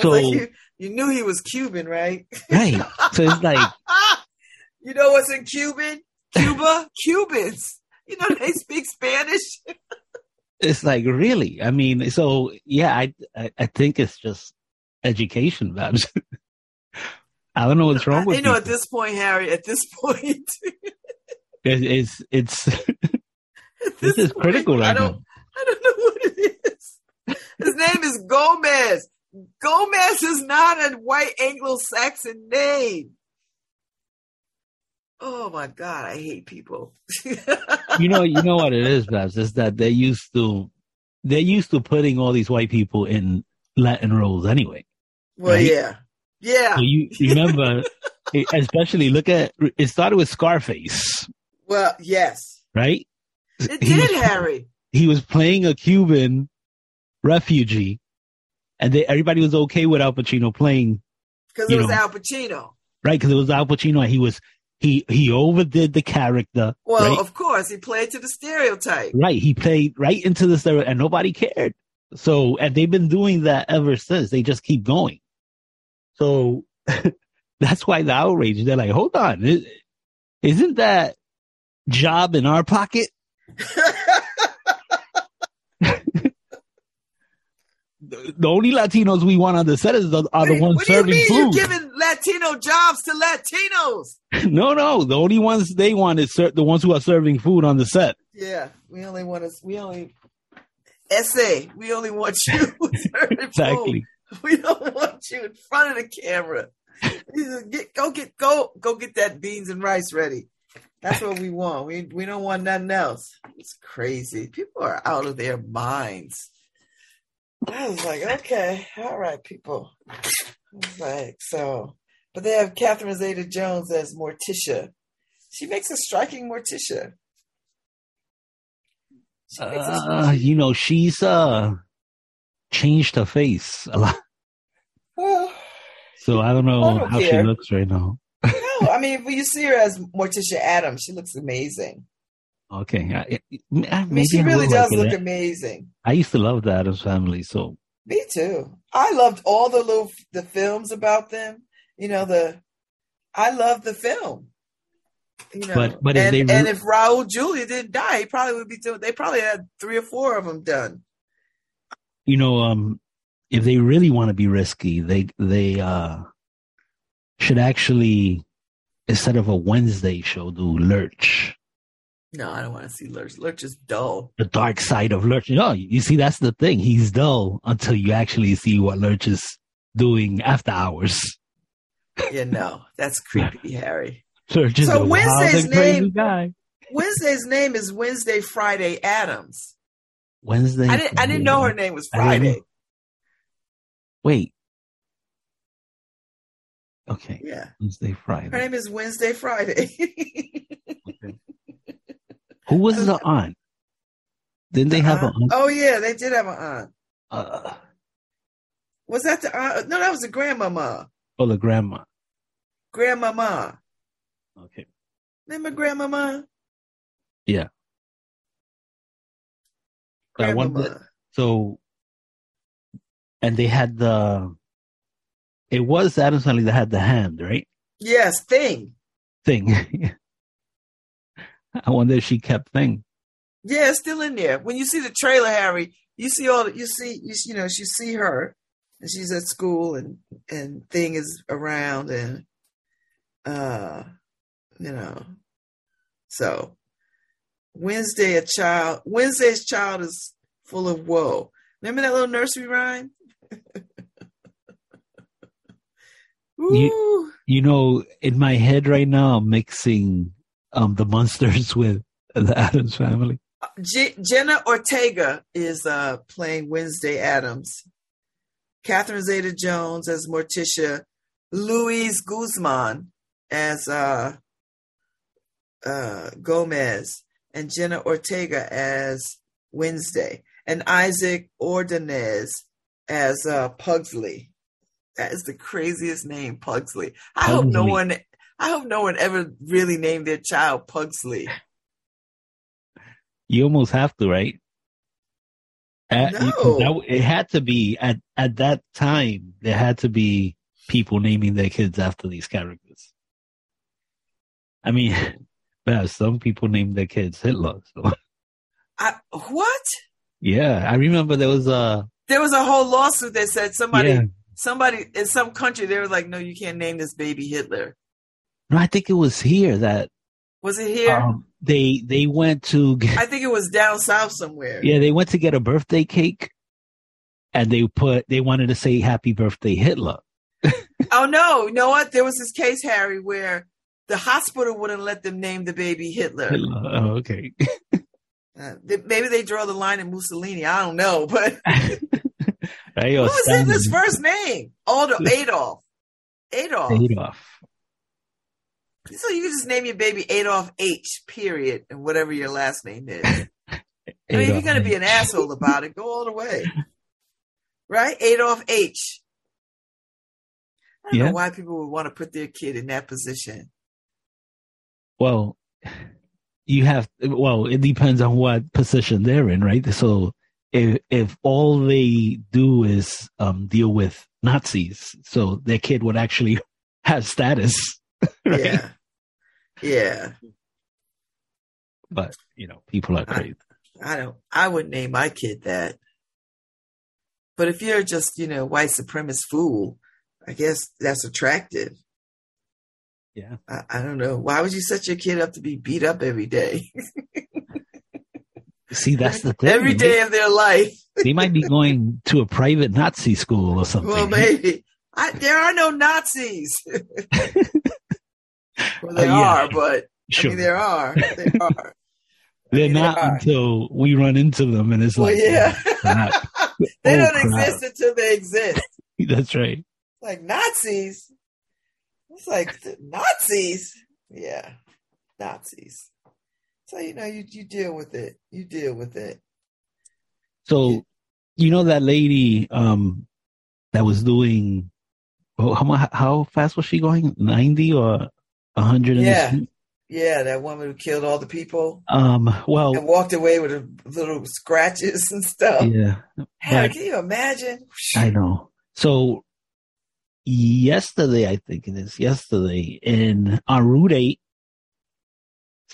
So
like, you, you knew he was Cuban, right?
right, so it's like *laughs*
you know what's in Cuban? Cuba, Cubans. You know they speak Spanish. *laughs*
it's like really. I mean, so yeah, I I, I think it's just education, man. *laughs* I don't know what's wrong with
you know, at this point, Harry. At this *laughs* point,
It's it's, it's *laughs*
at
this is
point,
critical
I
right
don't.
now.
I don't know what it is. His name is Gomez. Gomez is not a white Anglo-Saxon name. Oh my God, I hate people.
you know, you know what it is, *laughs* Babz, is that they used to they're used to putting all these white people in Latin roles anyway.
well,
Right?
yeah, yeah.
So you, remember, *laughs* especially look at it started with Scarface,
Well, yes,
right?
it
He
did,
was-
Harry.
He was playing a Cuban refugee, and they, everybody was okay with Al Pacino playing,
Because it was
know.
Al Pacino.
right? Because it was Al Pacino, and he was he he overdid the character,
Well,
right?
of course, he played to the stereotype.
Right. He played right into the stereo and nobody cared. So, and they've been doing that ever since. They just keep going. So *laughs* that's why the outrage. They're like, hold on. Isn't that job in our pocket? *laughs* The only Latinos we want on the set is the, are the ones
what do you
serving
mean
food.
you're giving Latino jobs to Latinos? *laughs*
no, no. The only ones they want is ser- the ones who are serving food on the set.
Yeah, we only want us. We only essay. We only want you. *laughs* serving food.
Exactly.
We don't want you in front of the camera. Get, go get go go get that beans and rice ready. That's what we want. We we don't want nothing else. It's crazy. People are out of their minds. I was like, okay, all right, people. I was like, so, but they have Catherine Zeta Jones as Morticia. She makes a striking Morticia.
Uh, you know, she's uh changed her face a lot.
Well,
So I don't know
I don't
how
care.
she looks right now.
no, I mean, when you see her as Morticia Addams, she looks amazing.
Okay, I, I,
mean,
maybe
she really does
like it.
look amazing.
I used to love the Addams Family, so
Me too. I loved all the little the films about them. You know the, I love the film. You know,
But- but if
and,
they
and if Raul Julia didn't die, he probably would be doing. They probably had three or four of them done.
you know, um, if they really want to be risky, they they uh should actually instead of a Wednesday show do Lurch,
No, I don't want to see Lurch. Lurch is dull.
the dark side of Lurch. No, you see, that's the thing. He's dull until you actually see what Lurch is doing after hours.
Yeah, no, that's creepy, *laughs* Harry.
Lurch is
So Wednesday's name-
guy.
Wednesday's name is Wednesday Friday Addams.
Wednesday.
I didn't. I didn't know her name was
I didn't know.
Friday.
Wait. Okay,
Yeah,
Wednesday, Friday.
her name is Wednesday Friday. *laughs*
Who was the aunt? Didn't they have
Uh,
an aunt?
oh yeah, they did have an aunt.
Uh,
Was that the aunt? No, that was the grandmama.
oh, the grandma.
Grandmama.
Okay.
Remember grandmama?
Yeah. I wonder- So, and they had the. It was Addams Family that had the hand, right?
Yes, thing.
Thing. *laughs* I wonder if she kept thing.
Yeah, it's still in there. When you see the trailer, Harry, you see all you see you, you know you see her, and she's at school, and and thing is around, and uh, you know, so Wednesday a child Wednesday's child is full of woe. Remember that little nursery rhyme? *laughs* Ooh.
You know, in my head right now, I'm mixing um the monsters *laughs* with the Addams Family.
J- Jenna Ortega is uh, playing Wednesday Addams. Catherine Zeta Jones as Morticia. Luis Guzman as uh, uh, Gomez. And Jenna Ortega as Wednesday. And Isaac Ordonez as uh, Pugsley. That is the craziest name, Pugsley. I hope no one. I hope no one ever really named their child Pugsley.
You almost have to, right? You-
No.
that- it had to be at at that time. There had to be people naming their kids after these characters. I mean, *laughs* well, some people named their kids Hitler. So
I, what?
yeah, I remember there was a
There was a whole lawsuit that said somebody,
yeah.
somebody in some country, they were like, "No, you can't name this baby Hitler."
No, I think it was here that
Was it here?
um, they they went to get,
I think it was down south somewhere.
yeah they went to get a birthday cake, and they put they wanted to say Happy Birthday Hitler. *laughs*
Oh no, you know what? There was this case, Harry, where the hospital wouldn't let them name the baby Hitler.
Hitler. Oh, okay. *laughs*
Uh, they- maybe they draw the line in Mussolini. I don't know, but *laughs*
or
was Hitler's
Stalin.
first name? Adolf. Adolf. Adolf.
Adolf.
So you can just name your baby Adolf H. Period, and whatever your last name is. *laughs* I mean, if you're going to be an asshole about it, go all the way. Right? Adolf H. I don't
Yeah.
know why people would want to put their kid in that position.
Well, you have well, it depends on what position they're in, right? So if if all they do is um deal with Nazis, so their kid would actually *laughs* have status. *laughs* Right?
Yeah. Yeah.
But you know, people are crazy.
I don't, I wouldn't name my kid that. But if you're just, you know, white supremacist fool, I guess that's attractive.
Yeah.
I, I don't know. Why would you set your kid up to be beat up every day? *laughs*
See, that's the thing.
every day of their life. *laughs*
They might be going to a private Nazi school or something.
Well, maybe. I, there are no Nazis. *laughs* well, there
Uh, yeah.
are, but
Sure.
I mean, there are. They *laughs* are.
They're
mean,
not
are.
until we run into them and it's
Well,
like,
yeah.
crap. *laughs*
they
Oh,
don't
crap.
exist until they exist. *laughs*
That's right.
Like Nazis. It's like Nazis. Yeah. Nazis. So you know, you, you deal with it. You deal with it.
So, you know that lady um that was doing well, how how fast was she going? Ninety or hundred?
Yeah. Yeah, that woman who killed all the people
Um. Well.
and walked away with a little scratches *laughs* and stuff.
Yeah.
Can you imagine?
I know. So yesterday, I think it is yesterday in on Route Eight,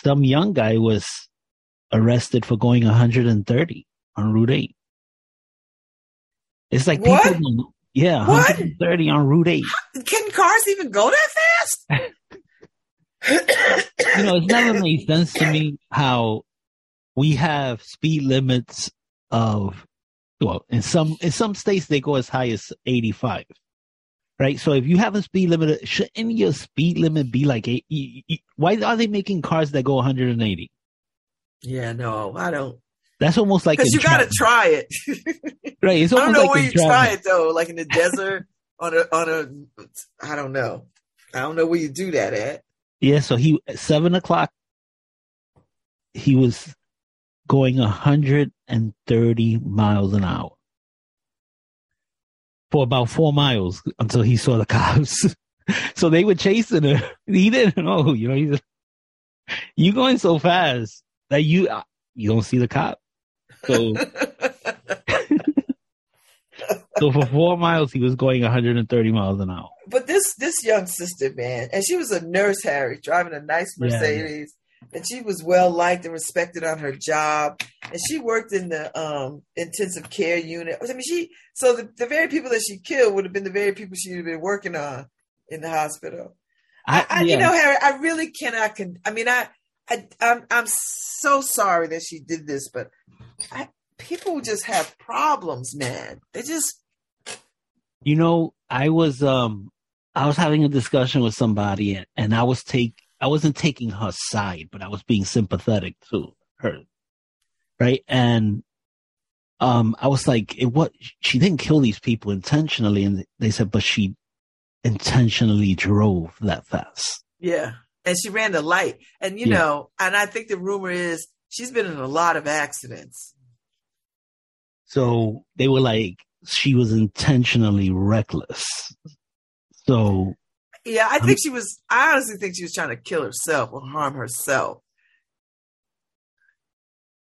some young guy was arrested for going 130 on Route 8. It's like
What?
people, yeah,
What?
130 on Route 8.
Can cars even go that fast? *laughs*
You know, it's never made sense to me how we have speed limits of, well, in some in some states they go as high as 85. Right, so if you have a speed limit, shouldn't your speed limit be like eight? Why are they making cars that go 180?
yeah, no, I don't.
That's almost like
Because you got to try it. *laughs*
right. It's
I don't know
like
where you try it though, like in the desert on a on a. I don't know. I don't know where you do that at.
Yeah, so he at seven o'clock he was going hundred and thirty miles an hour for about four miles until he saw the cops. *laughs* so they were chasing him. *laughs* He didn't know, you know. He's you going so fast that you you don't see the cop. So *laughs* so for four miles he was going 130 miles an hour.
but this this young sister, man, and she was a nurse, Harry, driving a nice
Yeah, yeah.
Mercedes, and she was well liked and respected on her job, and she worked in the um intensive care unit. I mean, she so the, the very people that she killed would have been the very people she would have been working on in the hospital. I, I
yeah.
you know, Harry, I really cannot. Con- I mean, I, I, I'm, I'm so sorry that she did this, but I, people just have problems, man. They just,
You know, I was um I was having a discussion with somebody and, and I was take I wasn't taking her side, but I was being sympathetic to her. Right? And um I was like, it what she didn't kill these people intentionally and they said, but she intentionally drove that fast.
yeah. And she ran the light, and you
Yeah.
know, and I think the rumor is she's been in a lot of accidents.
So they were like she was intentionally reckless. So
Yeah, I
Um,
think she was. I honestly think she was trying to kill herself or harm herself.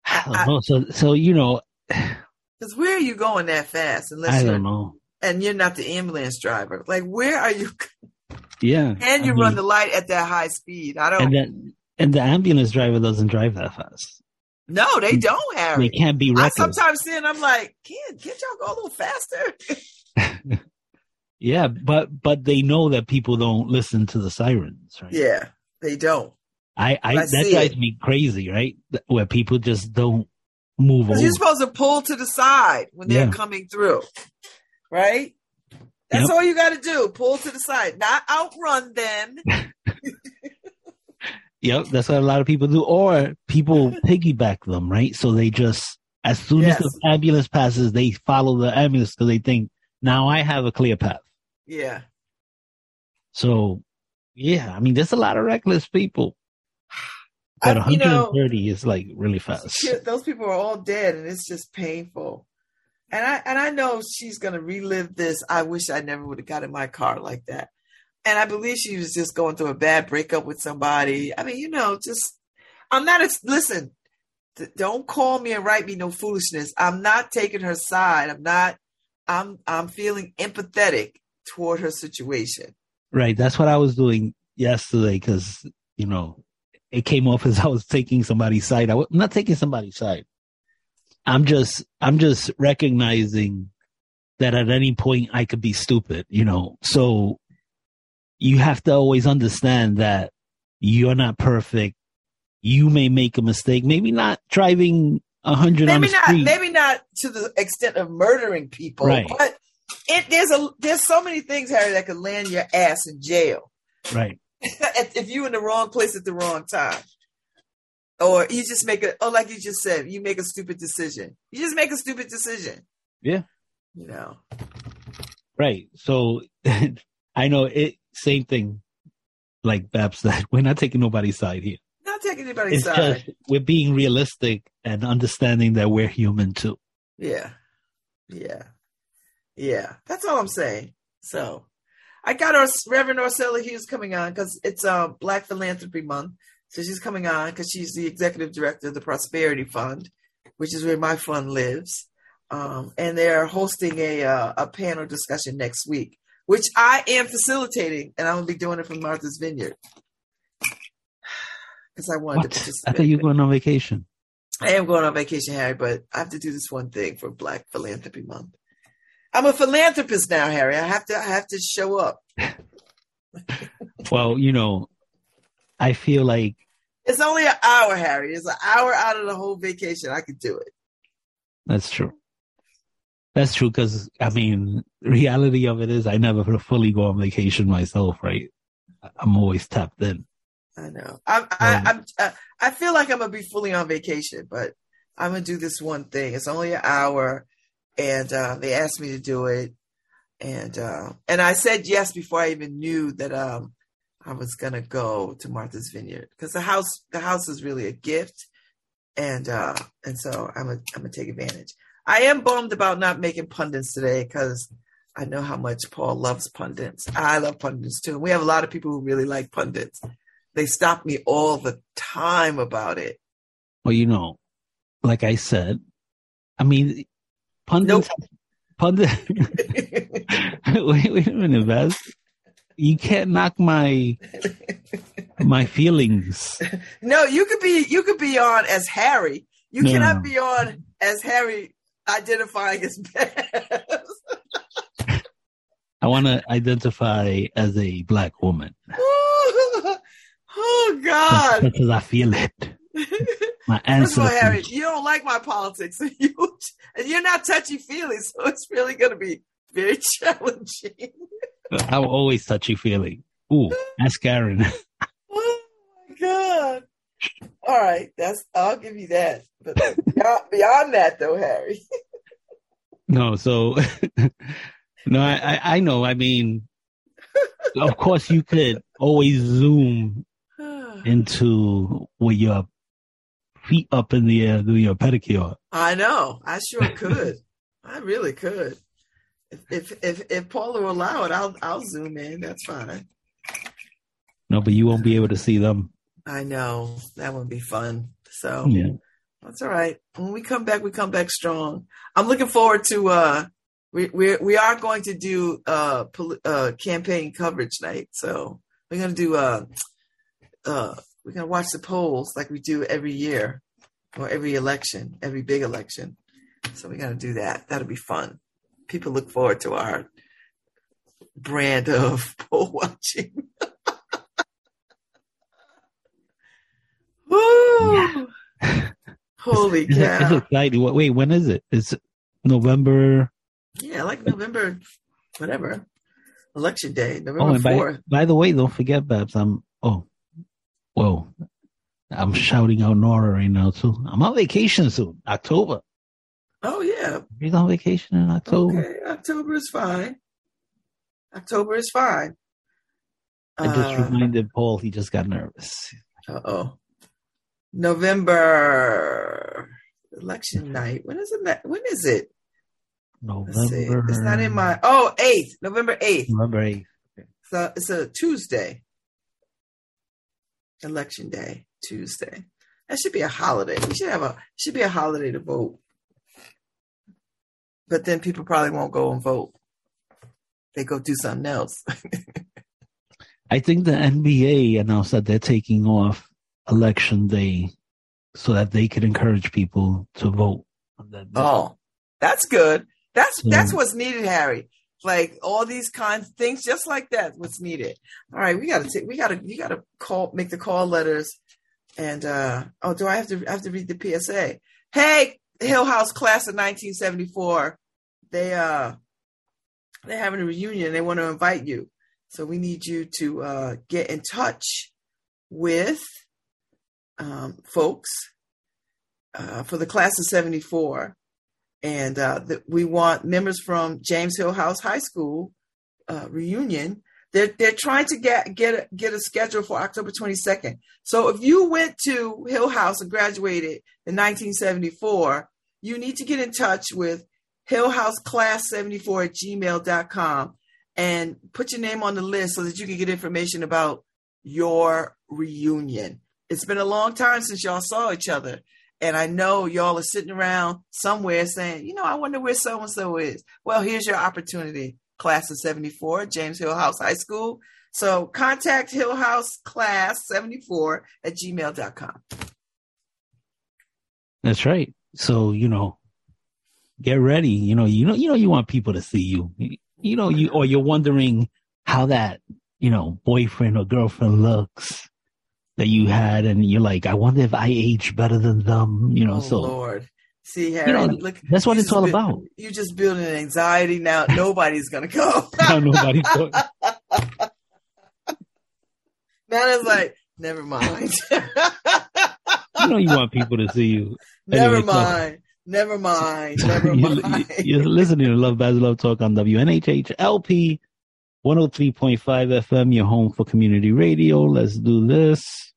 I don't know. So so you know, *sighs*
Because where are you going that fast? Unless
I don't know.
and you're not the ambulance driver. Like, where are you? *laughs*
Yeah.
And you
I
run
mean-
the light at that high speed. I don't.
and and the ambulance driver doesn't drive that fast.
No, they mm. don't, Harry.
They can't be reckless.
I sometimes see and I'm like, can't can't y'all go a little faster? *laughs*
yeah, but but they know that people don't listen to the sirens, right?
yeah, they don't.
I, I,
I
that drives
it.
me crazy, right? Where people just don't move
you're supposed to pull to the side when they're
Yeah.
coming through, right? That's
Yep.
all you got to do. Pull to the side, not outrun them. *laughs*
Yep, that's what a lot of people do. Or people *laughs* piggyback them, right? So they just as soon
Yes.
as the ambulance passes, they follow the ambulance because they think now I have a clear path.
Yeah,
So yeah, I mean, there's a lot of reckless people. But
I- you know,
130 is like really fast.
Those people are all dead, and it's just painful. And I and I know she's gonna relive this. I wish I never would have got in my car like that. And I believe she was just going through a bad breakup with somebody. I mean, you know, just I'm not. A, Listen, th- don't call me and write me no foolishness. I'm not taking her side. I'm not. I'm I'm feeling empathetic toward her situation.
Right. That's what I was doing yesterday because, you know, it came off as *laughs* I was taking somebody's side. I, am not taking somebody's side. I'm just, I'm just recognizing that at any point I could be stupid, you know. So you have to always understand that you're not perfect. You may make a mistake, maybe not driving a hundred on the
not.
street.
Maybe not to the extent of murdering people,
Right.
but it, there's a there's so many things, Harry, that could land your ass in jail.
Right. *laughs*
if if you in the wrong place at the wrong time. Or you just make a oh like you just said, you make a stupid decision. You just make a stupid decision.
Yeah.
You know.
Right. So *laughs* I know it same thing like Babz said. *laughs* We're not taking nobody's side here.
Not taking anybody's
It's
side.
just we're being realistic and understanding that we're human too.
Yeah. Yeah. Yeah. That's all I'm saying. So I got our Reverend Ursula Hughes coming on because it's uh, Black Philanthropy Month. So she's coming on because she's the executive director of the Prosperity Fund, which is where my fund lives. Um, and they're hosting a uh, a panel discussion next week, which I am facilitating, and I'm gonna be doing it from Martha's Vineyard. *sighs* because I wanted
What?
to
I
participate.
thought you were going on vacation.
I am going on vacation, Harry, but I have to do this one thing for Black Philanthropy Month. I'm a philanthropist now, Harry. I have to. I have to show up. *laughs*
Well, you know, I feel like
It's only an hour, Harry. It's an hour out of the whole vacation. I could do it.
that's true. That's true because I mean, reality of it is I never fully go on vacation myself, right? I'm always tapped in.
I know. I'm, I,
Um,
I'm, uh, I feel like I'm gonna be fully on vacation, but I'm gonna do this one thing. It's only an hour, and uh, they asked me to do it, and uh, and I said yes before I even knew that um, I was gonna go to Martha's Vineyard because the house the house is really a gift, and uh, and so I'm gonna I'm gonna take advantage. I am bummed about not making pundits today because I know how much Paul loves pundits. I love pundits too. We have a lot of people who really like pundits. They stop me all the time about it.
Well, you know, like I said, I mean, pundits, *laughs* pundit. *laughs* wait, wait a minute, Beth. You can't knock my my feelings.
no, you could be you could be on as Harry. You
No.
cannot be on as Harry identifying as Babz.
I want to identify as a black woman *laughs*
oh God.
because I feel it. My *laughs*
all, Harry, you don't like my politics, and *laughs* you and you're not touchy feely, so it's really going to be very challenging.
I'm always touchy feely. Ooh, ask Karen.
Oh my god! All right, that's I'll give you that. But beyond, *laughs* beyond that, though, Harry, *laughs*
No, so *laughs* no, I, I I know. I mean, of course, you could always zoom *sighs* into where your feet up in the air doing your pedicure.
I know. I sure could. I really could. If if if, if Paula will allow it, I'll I'll zoom in. That's fine.
No, but you won't be able to see them.
I know that would be fun. So
Yeah.
that's all right. When we come back, we come back strong. I'm looking forward to. uh we we we are going to do uh, poli- uh campaign coverage night. So we're gonna do uh uh we're gonna watch the polls like we do every year or every election, every big election. So we're gonna do that. That'll be fun. People look forward to our brand of *laughs* poll watching. Woo! *laughs* Holy
It's, it's
cow!
exciting. Wait, Wait, when is it? It's November.
Yeah, like November, whatever, election day,
Oh,
November
and by,
fourth.
by the way, don't forget, Babz. I'm. Oh, whoa. I'm shouting out Nora right now too. I'm on vacation soon, October.
Oh yeah,
He's on vacation in October.
okay. October is fine. October is fine.
I just reminded Paul he just got nervous.
Uh oh. November election night. When is it? When is it?
November.
It's not in my. Oh, 8th, November eighth.
November 8th.
So it's a Tuesday. Election day, Tuesday. That should be a holiday. We should have a should be a holiday to vote. But then people probably won't go and vote. They go do something else. *laughs*
I think the NBA announced that they're taking off election day so that they could encourage people to vote. on that
oh, that's good. That's that's what's needed, Harry. Like all these kinds of things, just like that. What's needed? All right, we gotta take. We gotta. You gotta call. Make the call letters. And uh oh, do I have to I have to read the PSA? Hey, Hillhouse class of 1974. They uh they're having a reunion. They want to invite you. So we need you to uh get in touch with um folks uh for the class of 74. And uh that we want members from James Hillhouse High School uh reunion. They're they're trying to get get a, get a schedule for October 22nd. So if you went to Hillhouse and graduated in 1974, you need to get in touch with hillhouseclass74 at gmail.com and put your name on the list so that you can get information about your reunion. It's been a long time since y'all saw each other. And I know y'all are sitting around somewhere saying, you know, I wonder where so and so is. Well, here's your opportunity. Class of 74, James Hillhouse High School. So contact hillhouseclass74 at gmail.com.
That's right. So, you know, get ready. You know, you know, you know, you want people to see you. You know, you or you're wondering how that, you know, boyfriend or girlfriend looks that you had, and you're like, I wonder if I age better than them. You know,
oh,
so
Lord. See, Harry,
you know,
look,
that's what it's all
bu-
about.
You're just building anxiety *laughs* *laughs* *laughs* now. Nobody's gonna go.
Now nobody's going.
Now it's like, never mind.
You know, you want people to see you.
never
Anyway, so-
mind. Never mind. Never
you're,
mind.
you're listening to LoveBabz LoveTalk on WNHH-LP 103.5 FM, your home for community radio. Let's do this.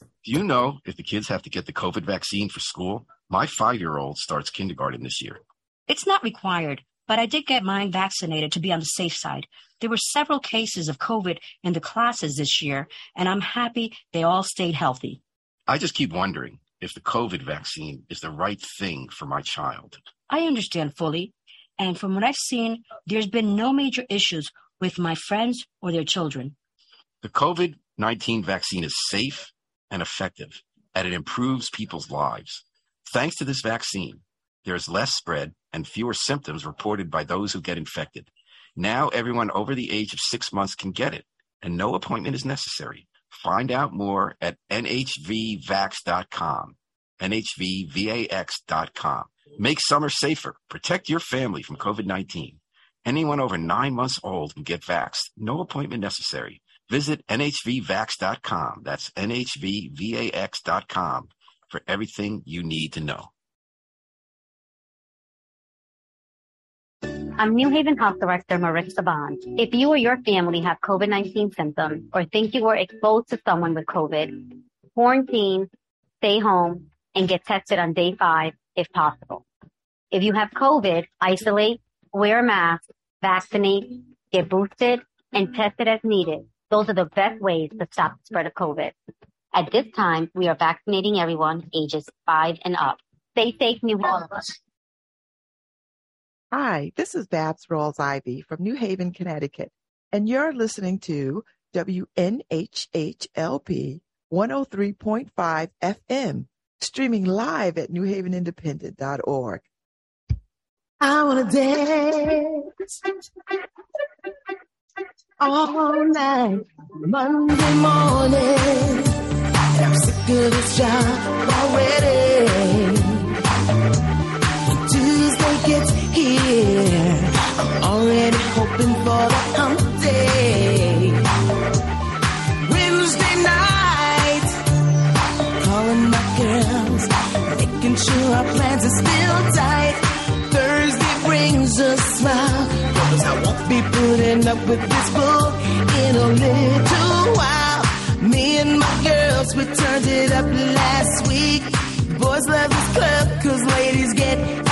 Do you know if the kids have to get the COVID vaccine for school? My five year old starts kindergarten this year.
It's not required, but I did get mine vaccinated to be on the safe side. There were several cases of COVID in the classes this year, and I'm happy they all stayed healthy.
I just keep wondering if the COVID vaccine is the right thing for my child.
I understand fully, and from what I've seen, there's been no major issues with my friends or their children.
The COVID 19 vaccine is safe and effective, and it improves people's lives. Thanks to this vaccine, there is less spread and fewer symptoms reported by those who get infected. Now, everyone over the age of six months can get it, and no appointment is necessary. Find out more at nhvvax.com. nhvvax.com. Make summer safer. Protect your family from COVID 19. Anyone over nine months old can get vaxxed. No appointment necessary. Visit nhvvax.com. That's nhvvax.com for everything you need to know.
I'm New Haven Health Director Maritza Bond. If you or your family have COVID-19 symptoms or think you were exposed to someone with COVID, quarantine, stay home, and get tested on day five if possible. If you have COVID, isolate, wear a mask, vaccinate, get boosted, and test it as needed. Those are the best ways to stop the spread of COVID. At this time, we are vaccinating everyone ages five and up. Stay safe, New Haven.
Hi, this is Babz Rawls Ivy from New Haven, Connecticut, and you're listening to WNHHLP 103.5 FM, streaming live at newhavenindependent.org. I want to dance all night, Monday morning. I'm sick of this job already. Tuesday gets here, I'm already hoping our plans are still tight. Thursday brings a smile, cause I won't be putting up with this bull in a little while. Me and my girls, we turned it up last week. Boys love this club, cause ladies get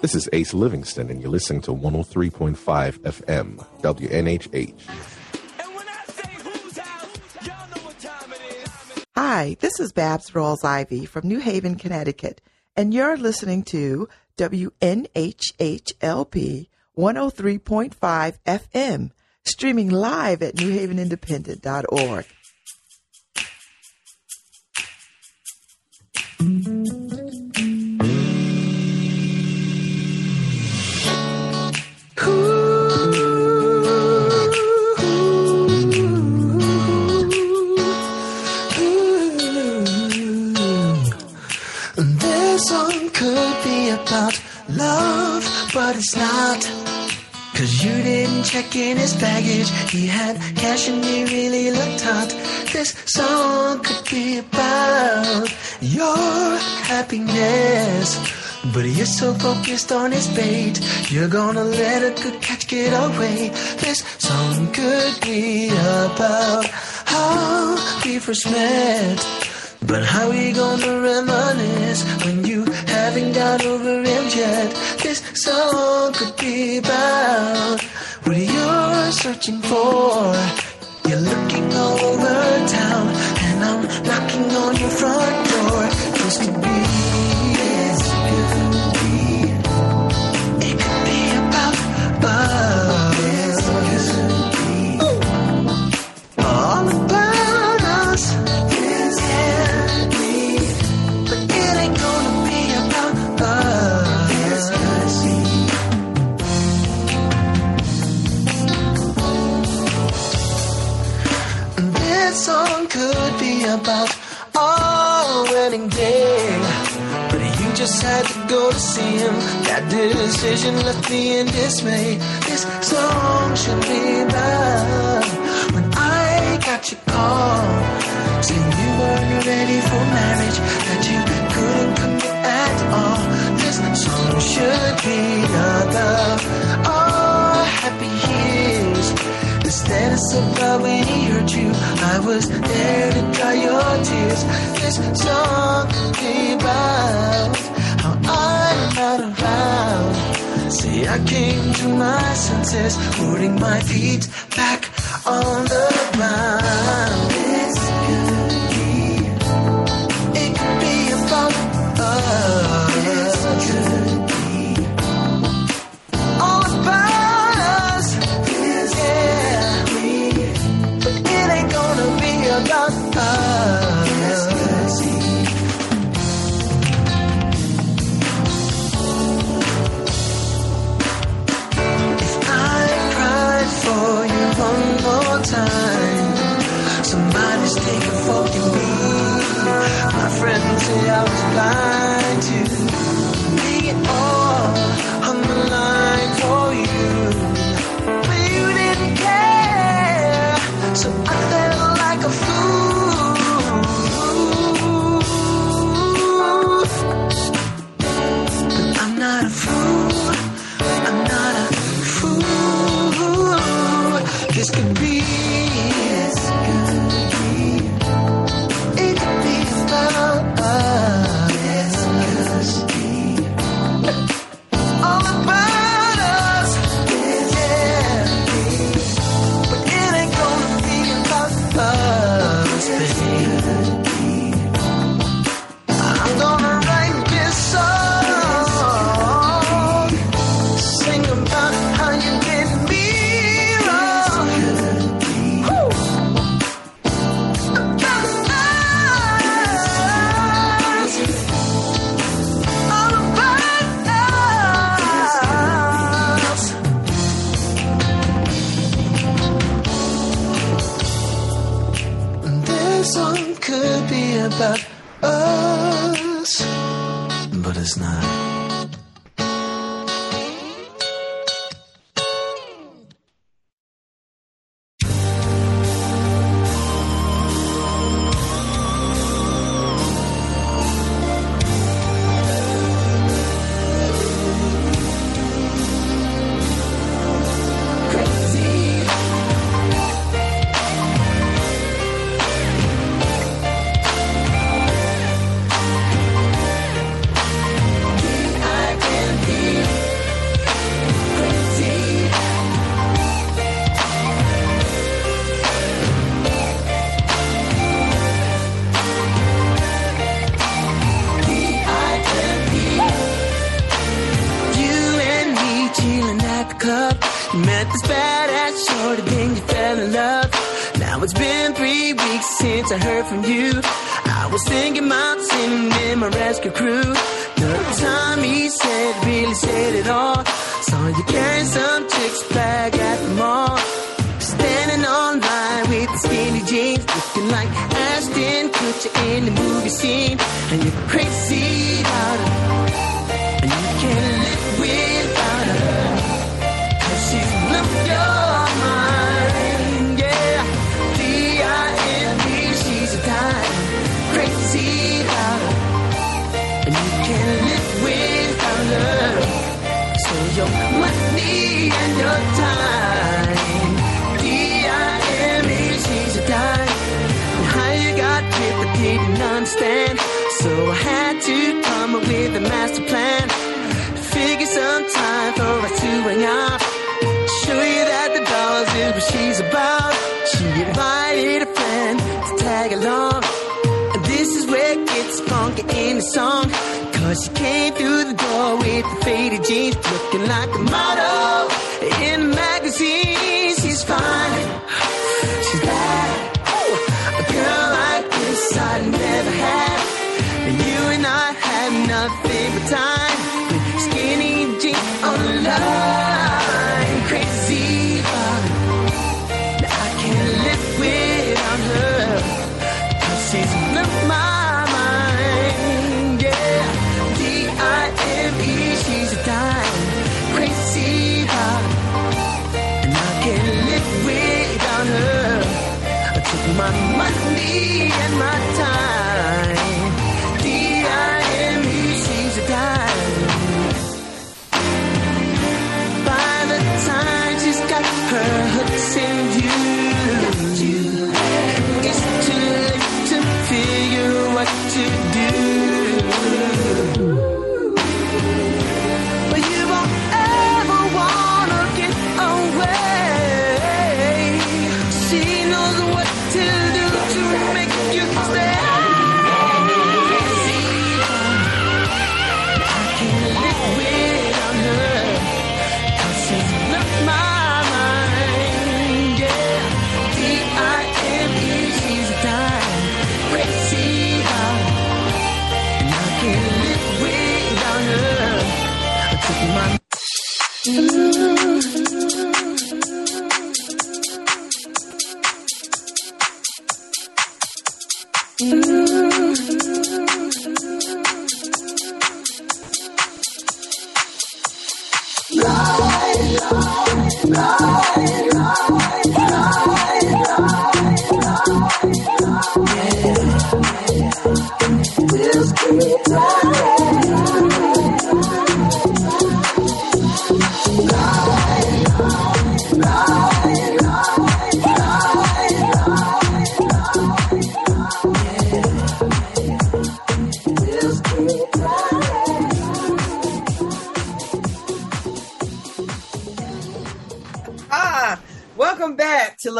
This is Ace Livingston, and you're listening to 103.5 FM, WNHH.
Hi, this is Babz Rawls Ivy from New Haven, Connecticut, and you're listening to WNHHLP 103.5 FM, streaming live at newhavenindependent.org.
This about love, but it's not. Cause you didn't check in his baggage. He had cash and he really looked hot. This song could be about your happiness. But you're so focused on his bait, you're gonna let a good catch get away. This song could be about how we first met. But how we gonna reminisce when you haven't got over him yet? This song could be about what you're searching for. You're looking all over town, and I'm knocking on your front door. This could be, song could be about our wedding day. But you just had to go to see him. That decision left me in dismay. This song should be about when I got your call. Saying you weren't ready for marriage, that you couldn't commit at all. This song should be about our oh, happy years. The status about when he hurt you. I was there to dry your tears. This song came about how I'm not around. See, I came to my senses, putting my feet back on the ground. I
was blind to me all on the line for you. But you didn't care, so I felt like a fool. But I'm not a fool, I'm not a
fool. This could be.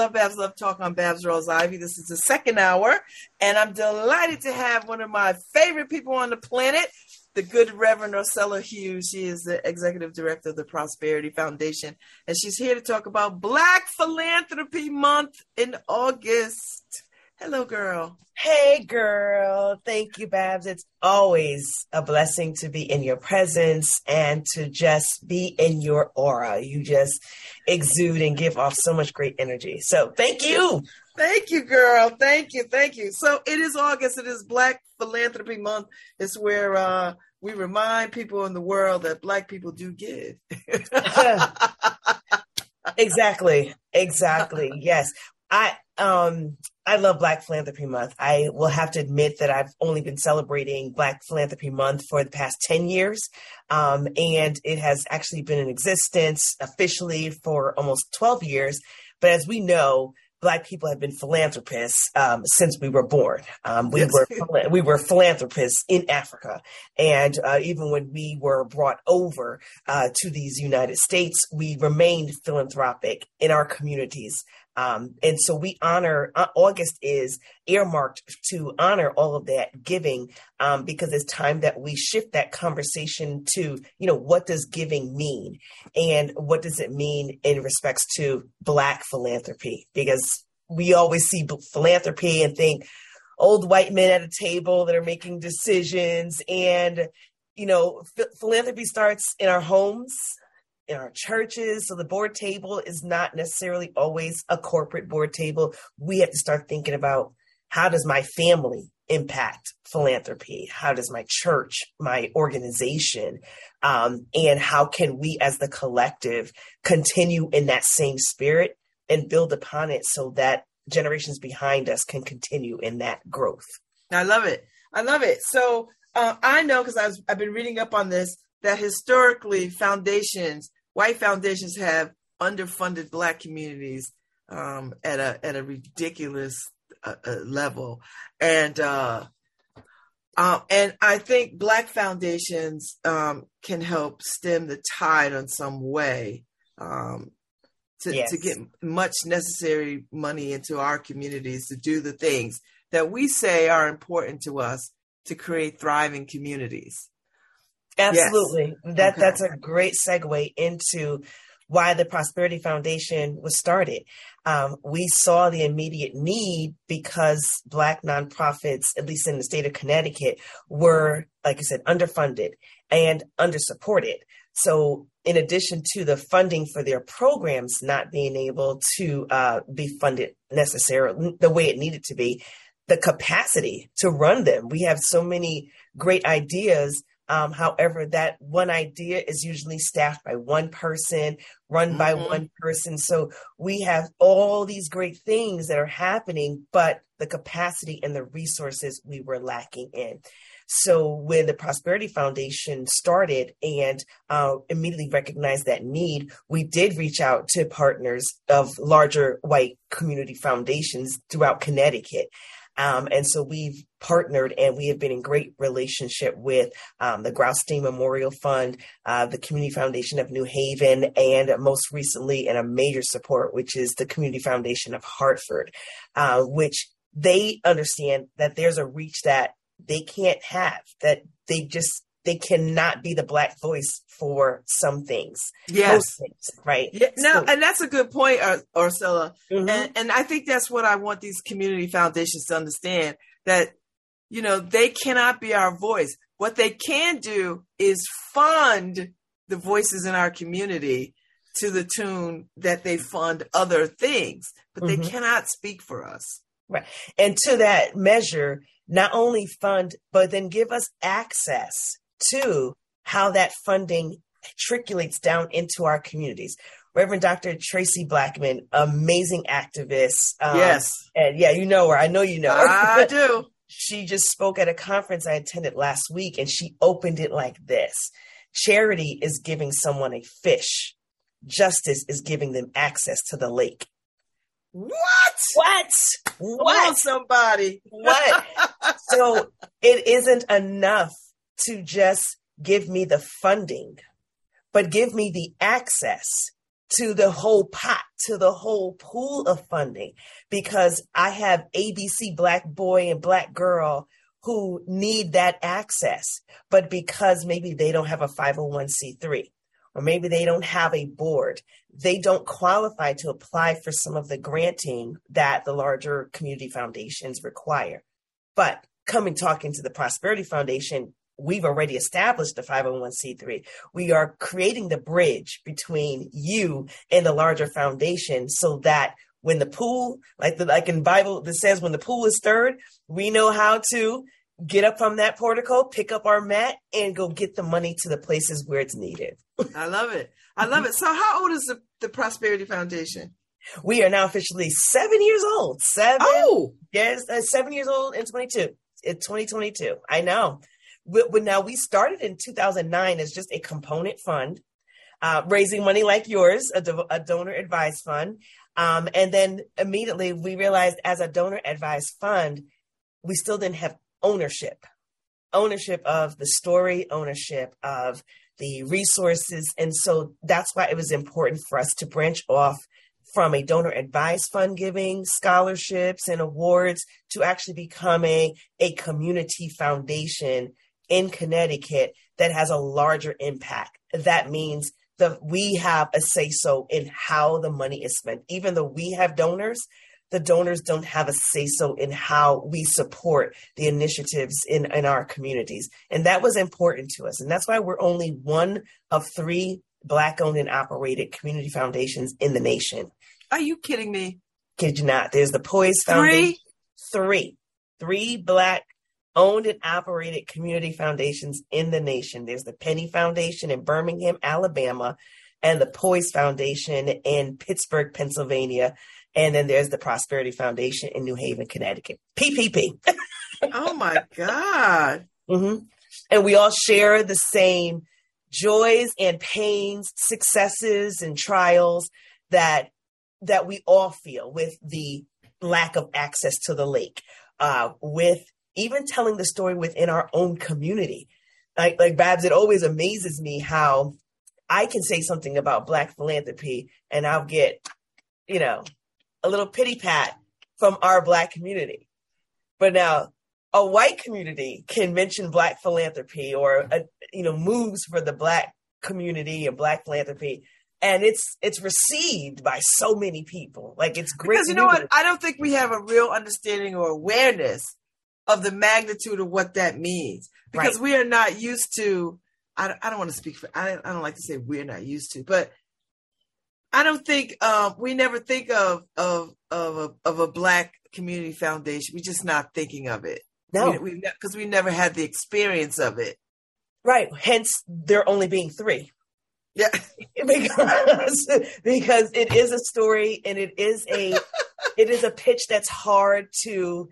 LoveBabz LoveTalk on Babz Rawls Ivy. This is the second hour, and I'm delighted to have one of my favorite people on the planet, the good Reverend Ursula Hughes. She is the executive director of the Prosperity Foundation, and she's here to talk about Black Philanthropy Month in August. Hello, girl.
Hey, girl. Thank you, Babz. It's always a blessing to be in your presence and to just be in your aura. You just exude and give off so much great energy. So, thank you.
Thank you, girl. Thank you. Thank you. So it is August. It is Black Philanthropy Month. It's where uh, we remind people in the world that Black people do give. *laughs* *laughs*
exactly. Exactly. Yes. I um I love Black Philanthropy Month. I will have to admit that I've only been celebrating Black Philanthropy Month for the past 10 years. Um, and it has actually been in existence officially for almost 12 years. But as we know, Black people have been philanthropists um, since we were born. Um, we
Yes.
were we were philanthropists in Africa, and uh, even when we were brought over uh, to these United States, we remained philanthropic in our communities. Um, and so we honor uh, August is earmarked to honor all of that giving um, because it's time that we shift that conversation to you know what does giving mean? And what does it mean in respects to black philanthropy? Because we always see philanthropy and think old white men at a table that are making decisions and you know ph- philanthropy starts in our homes in our churches so the board table is not necessarily always a corporate board table we have to start thinking about how does my family impact philanthropy how does my church my organization um, and how can we as the collective continue in that same spirit and build upon it so that generations behind us can continue in that growth
I love it. I love it. So uh, I know because I've, I've been reading up on this that historically foundations, white foundations, have underfunded Black communities um, at a at a ridiculous uh, uh, level, and uh, uh, and I think Black foundations um, can help stem the tide in some way. Um, to,
Yes.
to get much necessary money into our communities to do the things that we say are important to us to create thriving communities.
Absolutely. That
Okay.
that's a great segue into why the Prosperity Foundation was started. Um, we saw the immediate need because Black nonprofits, at least in the state of Connecticut, were, like I said, underfunded and undersupported. So, in addition to the funding for their programs not being able to uh, be funded necessarily the way it needed to be, the capacity to run them. We have so many great ideas. Um, however, that one idea is usually staffed by one person, run by
Mhm.
one person. So we have all these great things that are happening, but the capacity and the resources we were lacking in. So when the Prosperity Foundation started and uh, immediately recognized that need, we did reach out to partners of larger white community foundations throughout Connecticut. Um, and so we've partnered and we have been in great relationship with um, the Graustein Memorial Fund, uh, the Community Foundation of New Haven, and most recently, in a major support, which is the Community Foundation of Hartford, uh, which they understand that there's a reach that they can't have, that they just they cannot be the black voice for some things.
Yes.
Things, right?
Yeah, no,
So-
and that's a good point, Ur- Ursula.
Mhm.
And and I think that's what I want these community foundations to understand that you know they cannot be our voice. What they can do is fund the voices in our community to the tune that they fund other things, but they
Mhm.
cannot speak for us. Right.
And to that measure not only fund but then give us access to how that funding trickulates down into our communities. Reverend dr Traci Blackmon amazing activist um,
yes,
and yeah you know her. I know you know her.
I *laughs* do.
she just spoke at a conference i attended last week and she opened it like this. Charity is giving someone a fish. Justice is giving them access to the lake.
What?
what?
Come on,
what?
somebody.
what? *laughs* So it isn't enough to just give me the funding, but give me the access to the whole pot, to the whole pool of funding, because I have ABC black boy and black girl who need that access, but because maybe they don't have a 501c3 or maybe they don't have a board, they don't qualify to apply for some of the granting that the larger community foundations require. But coming talking to the Prosperity Foundation, we've already established the 501c3. We are creating the bridge between you and the larger foundation so that when the pool, like the like in Bible that says when the pool is stirred, we know how to get up from that portico, pick up our mat, and go get the money to the places where it's needed.
I love it. I love it. So, how old is the, the Prosperity Foundation?
We are now officially seven years old. Seven.
Oh,
yes, uh, seven years old and 22. It's 2022. I know. But now we started in 2009 as just a component fund, uh, raising money like yours, a, do- a donor advised fund. Um, and then immediately we realized as a donor advised fund, we still didn't have ownership ownership of the story, ownership of the resources. And so that's why it was important for us to branch off from a donor advised fund giving, scholarships, and awards to actually becoming a community foundation in Connecticut that has a larger impact. That means that we have a say so in how the money is spent. Even though we have donors, the donors don't have a say so in how we support the initiatives in, in our communities. And that was important to us. And that's why we're only one of three Black owned and operated community foundations in the nation.
are you kidding me?
Kid you not. There's the Poise Foundation.
Three?
Three. Three Black owned and operated community foundations in the nation. There's the Penny Foundation in Birmingham, Alabama, and the Poise Foundation in Pittsburgh, Pennsylvania. And then there's the Prosperity Foundation in New Haven, Connecticut. PPP.
Oh my God.
hmm And we all share the same joys and pains, successes and trials that that we all feel with the lack of access to the lake, uh, with even telling the story within our own community. Like like Babz, it always amazes me how I can say something about Black philanthropy and I'll get, you know, a little pity pat from our Black community. But now a white community can mention black philanthropy or uh, you know moves for the black community and black philanthropy and it's it's received by so many people like it's great
Because you know what? I don't think we have a real understanding or awareness of the magnitude of what that means because
Right.
we are not used to. I, don't- I don't want to speak for. I don't, I don't like to say we're not used to, but I don't think um, we never think of of of a, of a black community foundation. We're just not thinking of it.
no
because we, because we never had the experience of it.
right hence there only being three
Yeah, *laughs*
because because it is a story and it is a *laughs* it is a pitch that's hard to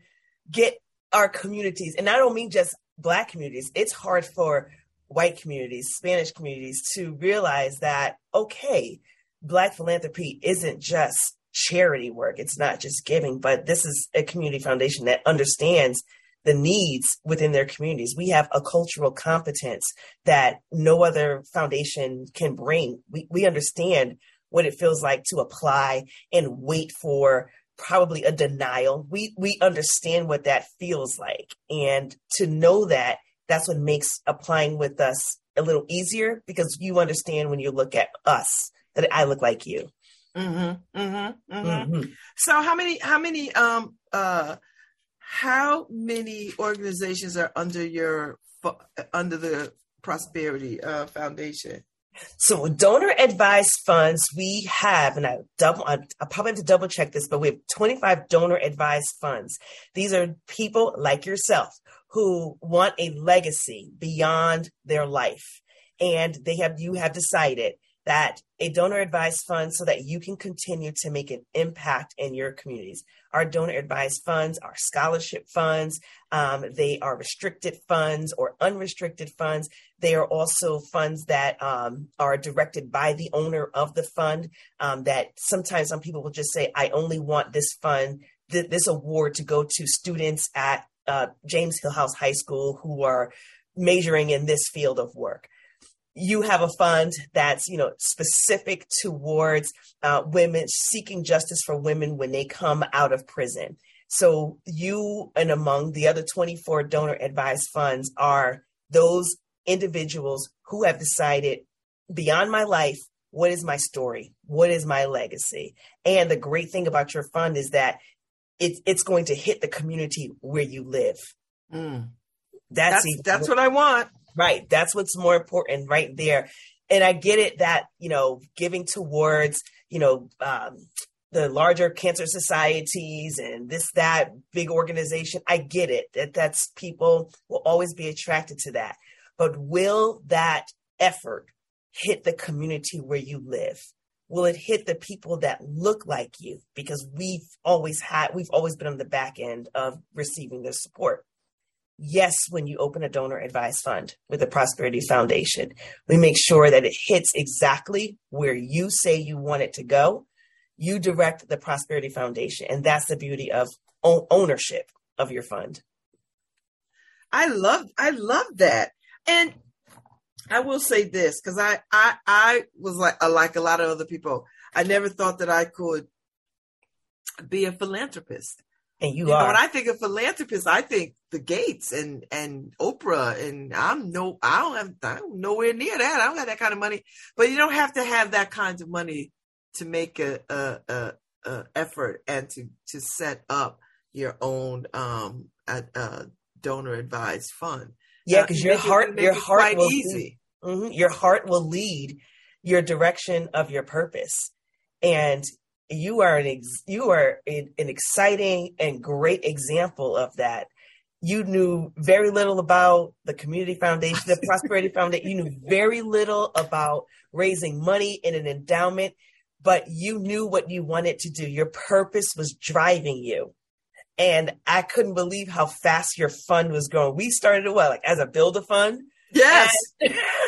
get our communities and I don't mean just black communities it's hard for white communities Spanish communities to realize that okay black philanthropy isn't just charity work it's not just giving but this is a community foundation that understands the needs within their communities we have a cultural competence that no other foundation can bring. We, we understand what it feels like to apply and wait for probably a denial. We, we understand what that feels like. And to know that, that's what makes applying with us a little easier because you understand when you look at us that I look like you.
mm-hmm, mm-hmm, mm-hmm.
Mhm.
So how many how many um uh how many organizations are under your under the Prosperity uh, Foundation?
So donor advised funds, we have, and I double, I, I probably have to double check this, but we have 25 donor advised funds. These are people like yourself who want a legacy beyond their life. And they have, you have decided that a donor advised fund so that you can continue to make an impact in your communities. Our donor advised funds are scholarship funds. Um, they are restricted funds or unrestricted funds. They are also funds that um, are directed by the owner of the fund. Um, that sometimes some people will just say, I only want this fund, th- this award to go to students at uh, James Hillhouse High School who are majoring in this field of work. You have a fund that's you know specific towards uh, women seeking justice for women when they come out of prison. So you and among the other 24 donor advised funds are those individuals who have decided beyond my life, what is my story? What is my legacy? And the great thing about your fund is that it, it's going to hit the community where you live.
Mm.
That's
That's
even-
that's what I want.
Right. That's what's more important right there. And I get it that, you know, giving towards, you know, um, the larger cancer societies and this, that big organization. I get it that that's people will always be attracted to that. But will that effort hit the community where you live? Will it hit the people that look like you? Because we've always had, we've always been on the back end of receiving their support yes, when you open a donor advised fund with the Prosperity Foundation, we make sure that it hits exactly where you say you want it to go. You direct the Prosperity Foundation, and that's the beauty of own- ownership of your fund.
I love I love that. And I will say this because I, I I was like uh, like a lot of other people. I never thought that I could be a philanthropist.
And you,
You know,
are.
when I think of philanthropist, I think the Gates and and Oprah, and I'm no, I don't have, I'm nowhere near that. I don't have that kind of money. But you don't have to have that kind of money to make a a, a, a effort and to to set up your own um a donor advised fund.
yeah,
Uh,
because
you
your heart, your heart
quite
will
easy.
Mhm. Your heart will lead your direction of your purpose, and you are an ex- you are an, an exciting and great example of that. You knew very little about the community foundation, the *laughs* Prosperity Foundation. You knew very little about raising money in an endowment, but you knew what you wanted to do. Your purpose was driving you. And I couldn't believe how fast your fund was growing. We started it what, like as a build a fund?
Yes.
And- *laughs*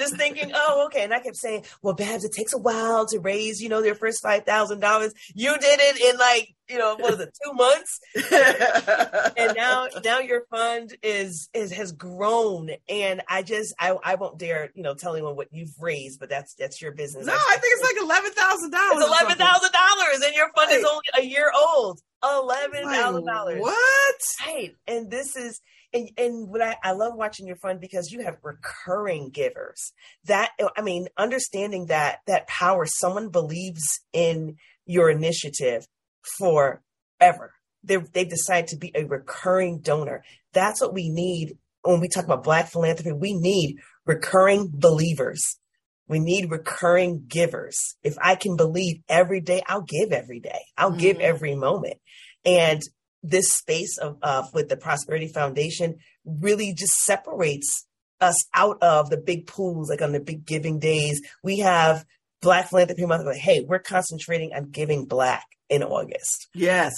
just thinking, oh, okay. And I kept saying, well, Babz, it takes a while to raise, you know, their first five thousand dollars. You did it in like, you know, what is it, two months? *laughs* and now, now your fund is is has grown. And I just, I, I won't dare, you know, tell anyone what you've raised, but that's that's your business.
no, I think it's like eleven thousand dollars.
eleven thousand dollars, and your fund is only a year old. Eleven thousand dollars.
What?
Right. And this is and and what I, I love watching your fund because you have recurring givers. That I mean, understanding that that power, someone believes in your initiative forever. They they decide to be a recurring donor. That's what we need when we talk about black philanthropy. We need recurring believers. We need recurring givers. If I can believe every day, I'll give every day. I'll give
Mhm.
every moment. And this space of, of with the Prosperity Foundation really just separates us out of the big pools, like on the big giving days. We have Black Philanthropy Month. Like, hey, we're concentrating on giving Black in August.
Yes.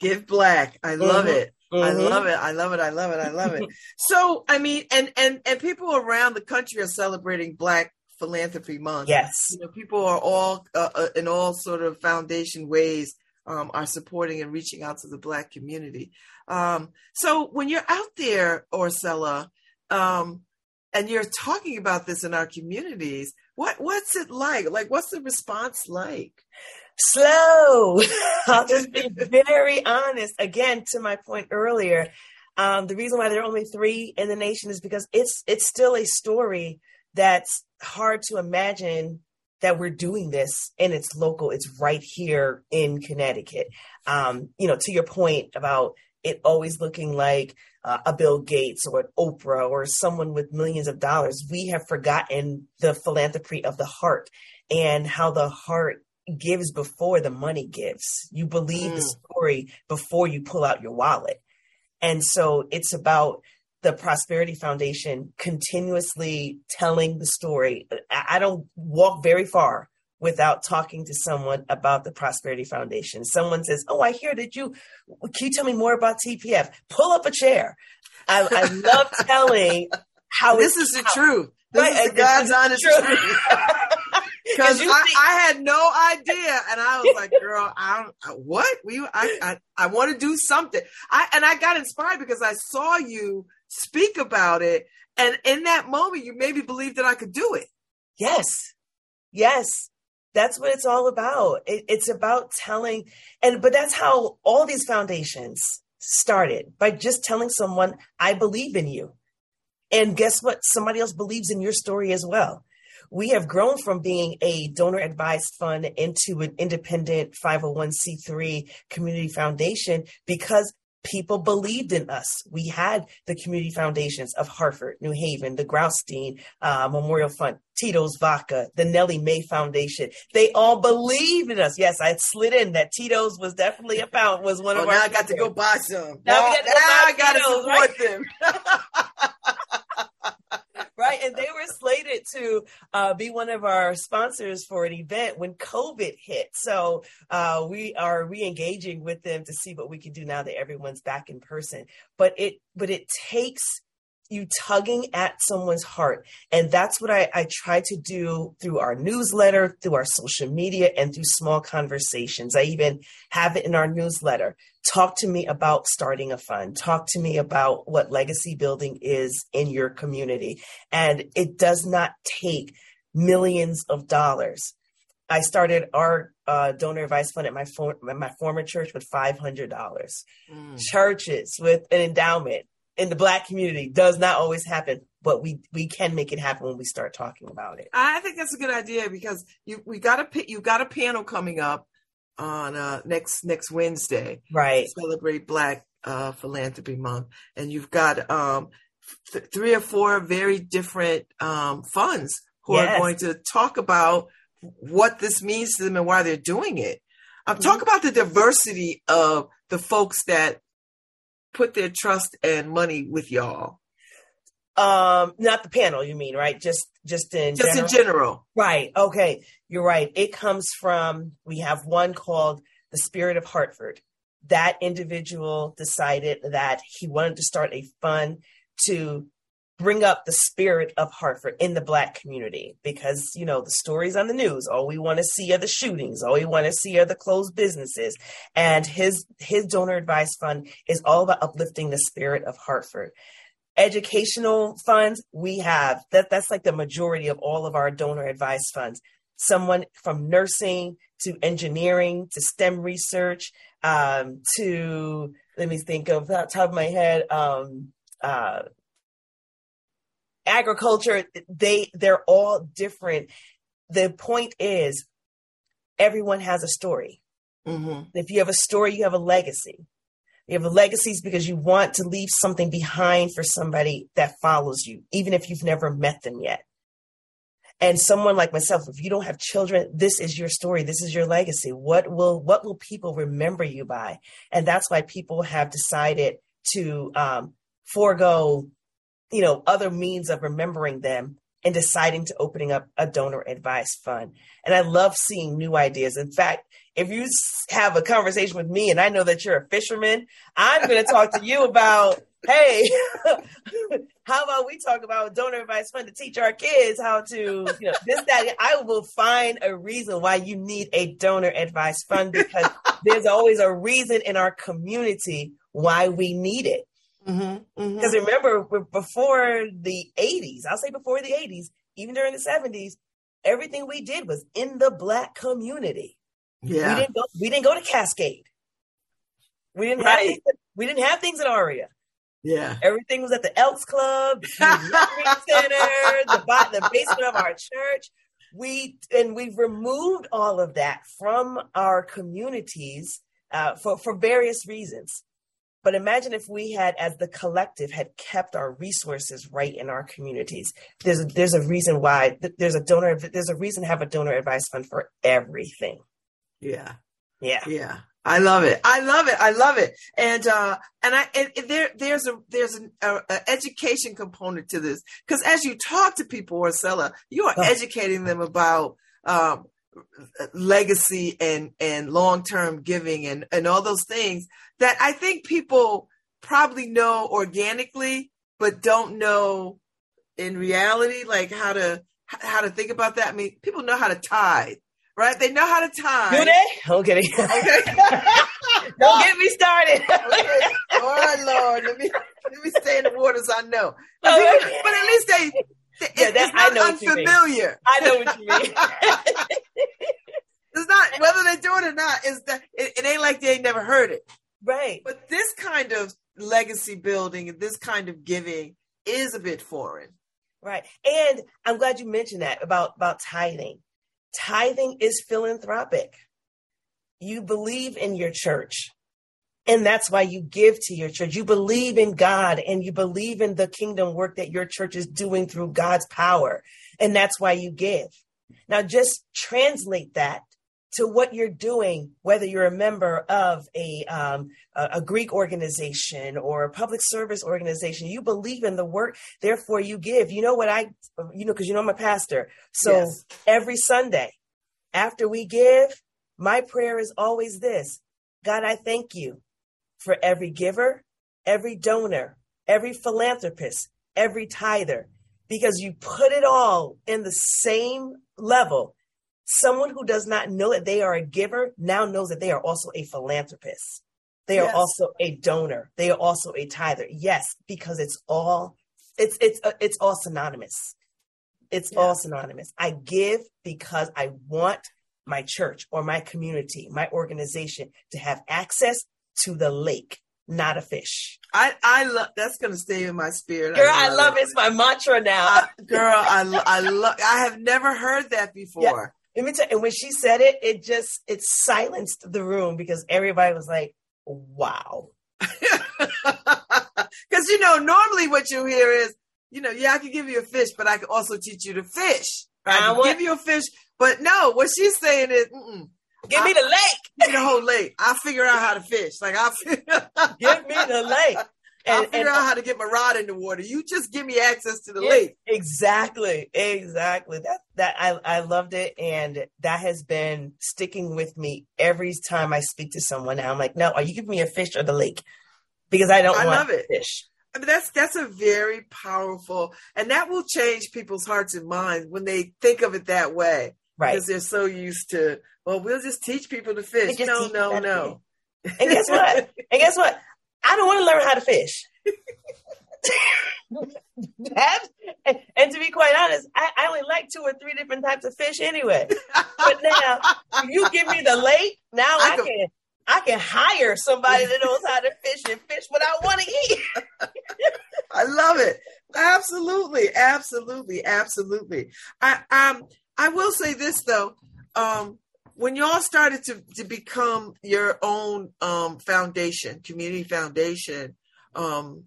Give black. I love
Mhm.
it. I
Mhm.
love it. I love it. I love it. I love it. *laughs* so, I mean, and and and people around the country are celebrating Black Philanthropy Month.
Yes.
You know, people are all uh, uh, in all sort of foundation ways um, are supporting and reaching out to the Black community. Um, so, when you're out there, Ursula, um, and you're talking about this in our communities, what what's it like? Like, what's the response like?
slow. *laughs* I'll just be very honest. Again, to my point earlier, um, the reason why there are only three in the nation is because it's it's still a story that's hard to imagine that we're doing this and it's local. It's right here in Connecticut. Um, you know, to your point about it always looking like uh, a Bill Gates or an Oprah or someone with millions of dollars, we have forgotten the philanthropy of the heart and how the heart gives before the money gives. You believe the
Mm.
story before you pull out your wallet. And so it's about the Prosperity Foundation continuously telling the story. I don't walk very far without talking to someone about the Prosperity Foundation. Someone says, Oh, I hear that you, can you tell me more about TPF? Pull up a chair. I, I love *laughs* telling how
This is the truth. This
Right,
is the God's honest truth. *laughs* Because I, I had no idea, and I was like, "Girl, I don't what we I I, I want to do something." I and I got inspired because I saw you speak about it, And in that moment, you maybe believed that I could do it.
Yes. Yes. That's what it's all about. It, it's about telling, and but that's how all these foundations started by just telling someone, I believe in you. And guess what? Somebody else believes in your story as well. We have grown from being a donor advised fund into an independent 501c3 community foundation because people believed in us. We had the community foundations of Hartford, New Haven, the Graustein uh, Memorial Fund, Tito's Vodka, the Nellie Mae Foundation. They all believed in us. Yes, I slid in that Tito's was definitely a found was one
Oh,
of
now
our.
I got to go buy some.
Now
Now,
we got to go
now
buy
I got to support
right?
them. *laughs*
right? And they were slated to uh, be one of our sponsors for an event when COVID hit. So uh, we are re-engaging with them to see what we can do now that everyone's back in person. But it, but it takes you tugging at someone's heart. And that's what I, I try to do through our newsletter, through our social media, and through small conversations. I even have it in our newsletter. Talk to me about starting a fund. Talk to me about what legacy building is in your community. And it does not take millions of dollars. I started our uh, donor advice fund at my, for- my former church with $500
Mm.
churches with an endowment in the black community does not always happen, but we we can make it happen when we start talking about it.
I think that's a good idea because you we got a you got a panel coming up on uh, next next Wednesday.
Right.
Celebrate Black uh, Philanthropy Month, and you've got um, th- three or four very different um, funds who are going to talk about what this means to them and why they're doing it. Um, Talk about the diversity of the folks that put their trust and money with y'all.
Um, not the panel, you mean, right? Just just in
Just in general.
Right. Okay. You're right. It comes from we have one called the Spirit of Hartford. That individual decided that he wanted to start a fund to bring up the spirit of Hartford in the black community because you know the stories on the news all we want to see are the shootings all we want to see are the closed businesses. And his his donor advice fund is all about uplifting the spirit of Hartford. Educational funds we have that that's like the majority of all of our donor advice funds. Someone from nursing to engineering to STEM research um, to let me think of the top of my head um, uh, agriculture they they're all different. The point is everyone has a story.
Mm-hmm.
if you have a story you have a legacy. You have a legacies because you want to leave something behind for somebody that follows you even if you've never met them yet. And someone like myself if you don't have children this is your story. This is your legacy. What will what will people remember you by? And that's why people have decided to um, forego you know other means of remembering them and deciding to opening up a donor advice fund. And i love seeing new ideas. In fact if you have a conversation with me and i know that you're a fisherman i'm going to talk to you about *laughs* hey *laughs* how about we talk about donor advice fund to teach our kids how to you know this that i will find a reason why you need a donor advice fund because there's always a reason in our community why we need it
Mm-hmm.
because remember, before the 80s, I'll say before the 80s, even during the 70s, everything we did was in the black community.
Yeah.
We didn't go, we didn't go to Cascade. We didn't have things, we didn't have things at Aria.
Yeah.
Everything was at the Elks Club, the *laughs* Center, the, the basement of our church. We and we've removed all of that from our communities uh, for for various reasons. But imagine if we had, as the collective, had kept our resources right in our communities. There's a, there's a reason why there's a donor there's a reason to have a donor advice fund for everything.
Yeah.
Yeah.
Yeah. I love it. I love it. I love it. And uh and I and there there's a there's an a, a education component to this because as you talk to people, Ursula, you are
Oh.
educating them about um legacy and and long-term giving and and all those things that I think people probably know organically but don't know in reality like how to how to think about that. I mean, people know how to tithe, right? They know how to tithe.
Do they?
Okay. *laughs* *laughs*
Don't get me started.
Okay. All right, Lord. Let me let me stay in the waters I know. *laughs* But at least they,
Yeah, that- I know what you mean.
unfamiliar.
I know what you mean. *laughs*
It's not whether they do it or not. Is that it, it ain't like they ain't never heard it.
right.
But this kind of legacy building and this kind of giving is a bit foreign.
Right. And I'm glad you mentioned that about, about tithing. Tithing is philanthropic. You believe in your church. And that's why you give to your church. You believe in God and you believe in the kingdom work that your church is doing through God's power. And that's why you give. Now just translate that to what you're doing, whether you're a member of a, um, a, Greek organization or a public service organization. You believe in the work therefore you give you know what i you know because you know i'm a pastor so
Yes.
every sunday after we give my prayer is always this god i thank you for every giver every donor every philanthropist every tither because you put it all in the same level. Someone who does not know that they are a giver now knows that they are also a philanthropist. They are also a donor. They are also a tither. Yes because it's all it's it's uh, it's all synonymous. It's
Yeah.
all synonymous. I give because i want my church or my community my organization to have access to the lake not a fish
I I love that's gonna stay in my spirit.
girl i love it it's my mantra now
I- girl, I I love. I have never heard that before.
let me tell and when she said it it just it silenced the room because everybody was like wow *laughs*
Because you know, normally what you hear is, you know, yeah, I can give you a fish, but I can also teach you to fish. I
I
can
want-
give you a fish, but no, what she's saying is, Mm-mm,
give me the lake *laughs*
give me the whole lake. I'll figure out how to fish. Like I'll, *laughs*
give me the lake
I'll
and,
figure
and
out how to get my rod in the water. You just give me access to the
Yeah,
lake.
Exactly, exactly. That that I I loved it, and that has been sticking with me every time I speak to someone. Now I'm like, no, are you giving me a fish or the lake? Because I don't
I
want
love it.
fish.
I mean, that's that's a very powerful, and that will change people's hearts and minds when they think of it that way.
Right.
Because they're so used to, well, we'll just teach people to fish. No, no, no.
And guess what? *laughs* and guess what? I don't want to learn how to fish. *laughs* That- and, and to be quite honest, I, I only like two or three different types of fish anyway. But now, you give me the lake, now
I
I,
can-
can I can hire somebody that knows how to fish and fish what I want to eat. *laughs*
I love it. Absolutely, absolutely, absolutely. I um I will say this though. Um when y'all started to, to become your own um foundation, community foundation, um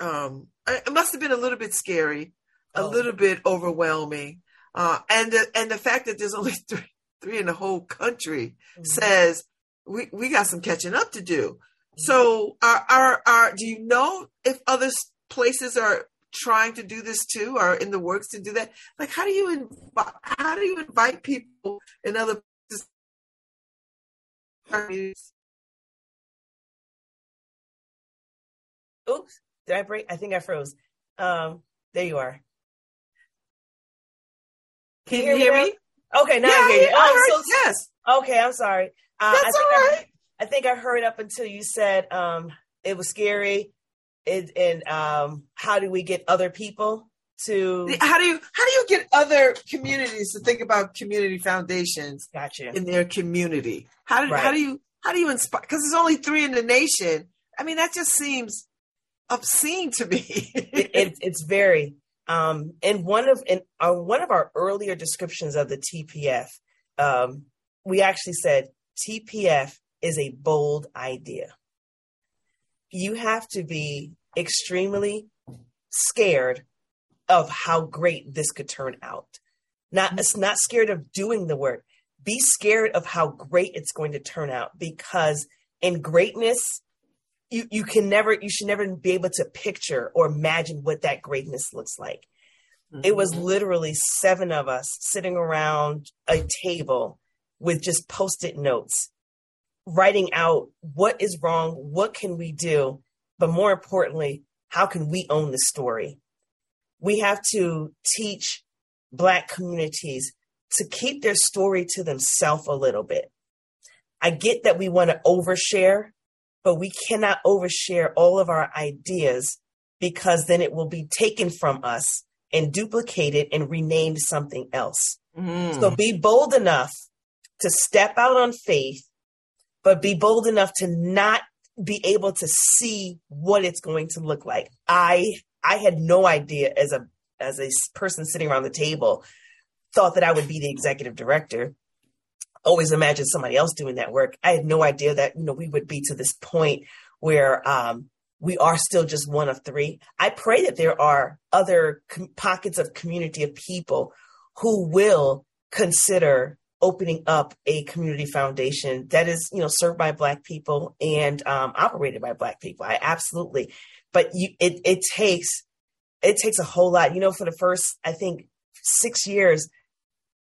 um it must have been a little bit scary, a
Oh.
little bit overwhelming. Uh and the, and the fact that there's only *laughs* three three in the whole country says we we got some catching up to do. So, are are are do you know if other places are trying to do this too, or in the works to do that? Like, how do you invite how do you invite people in other places?
Oops, did I break? I think I froze. Um, there you are.
Can you hear me?
now? Okay, now
yeah,
I hear you.
I
Oh,
heard-
so
yes,
Okay, I'm sorry. Uh, I
that's
think
all
I. I think I heard up until you said um, it was scary. It, and um, how do we get other people to?
How do you how do you get other communities to think about community foundations
Gotcha.
in their community? How do how do you how do you inspire? Because there's only three in the nation. I mean, that just seems obscene to me.
it, it, it's very um in one of in uh, one of our earlier descriptions of the TPF um we actually said TPF is a bold idea you have to be extremely scared of how great this could turn out. Not mm-hmm. it's not scared of doing the work. Be scared of how great it's going to turn out because in greatness you you can never you should never be able to picture or imagine what that greatness looks like. It was mm-hmm. literally seven of us sitting around a table with just post-it notes writing out what is wrong what can we do but more importantly how can we own the story we have to teach black communities to keep their story to themselves a little bit I get that we want to overshare, but we cannot overshare all of our ideas because then it will be taken from us and duplicated and renamed something else.
Mm.
So be bold enough to step out on faith, but be bold enough to not be able to see what it's going to look like. I I had no idea as a as a person sitting around the table thought that I would be the executive director. Always imagined somebody else doing that work. I had no idea that you know we would be to this point where um, we are still just one of three. I pray that there are other com- pockets of community of people who will consider opening up a community foundation that is, you know, served by Black people and um, operated by Black people. I absolutely, but you, it it takes it takes a whole lot. You know, for the first, I think six years,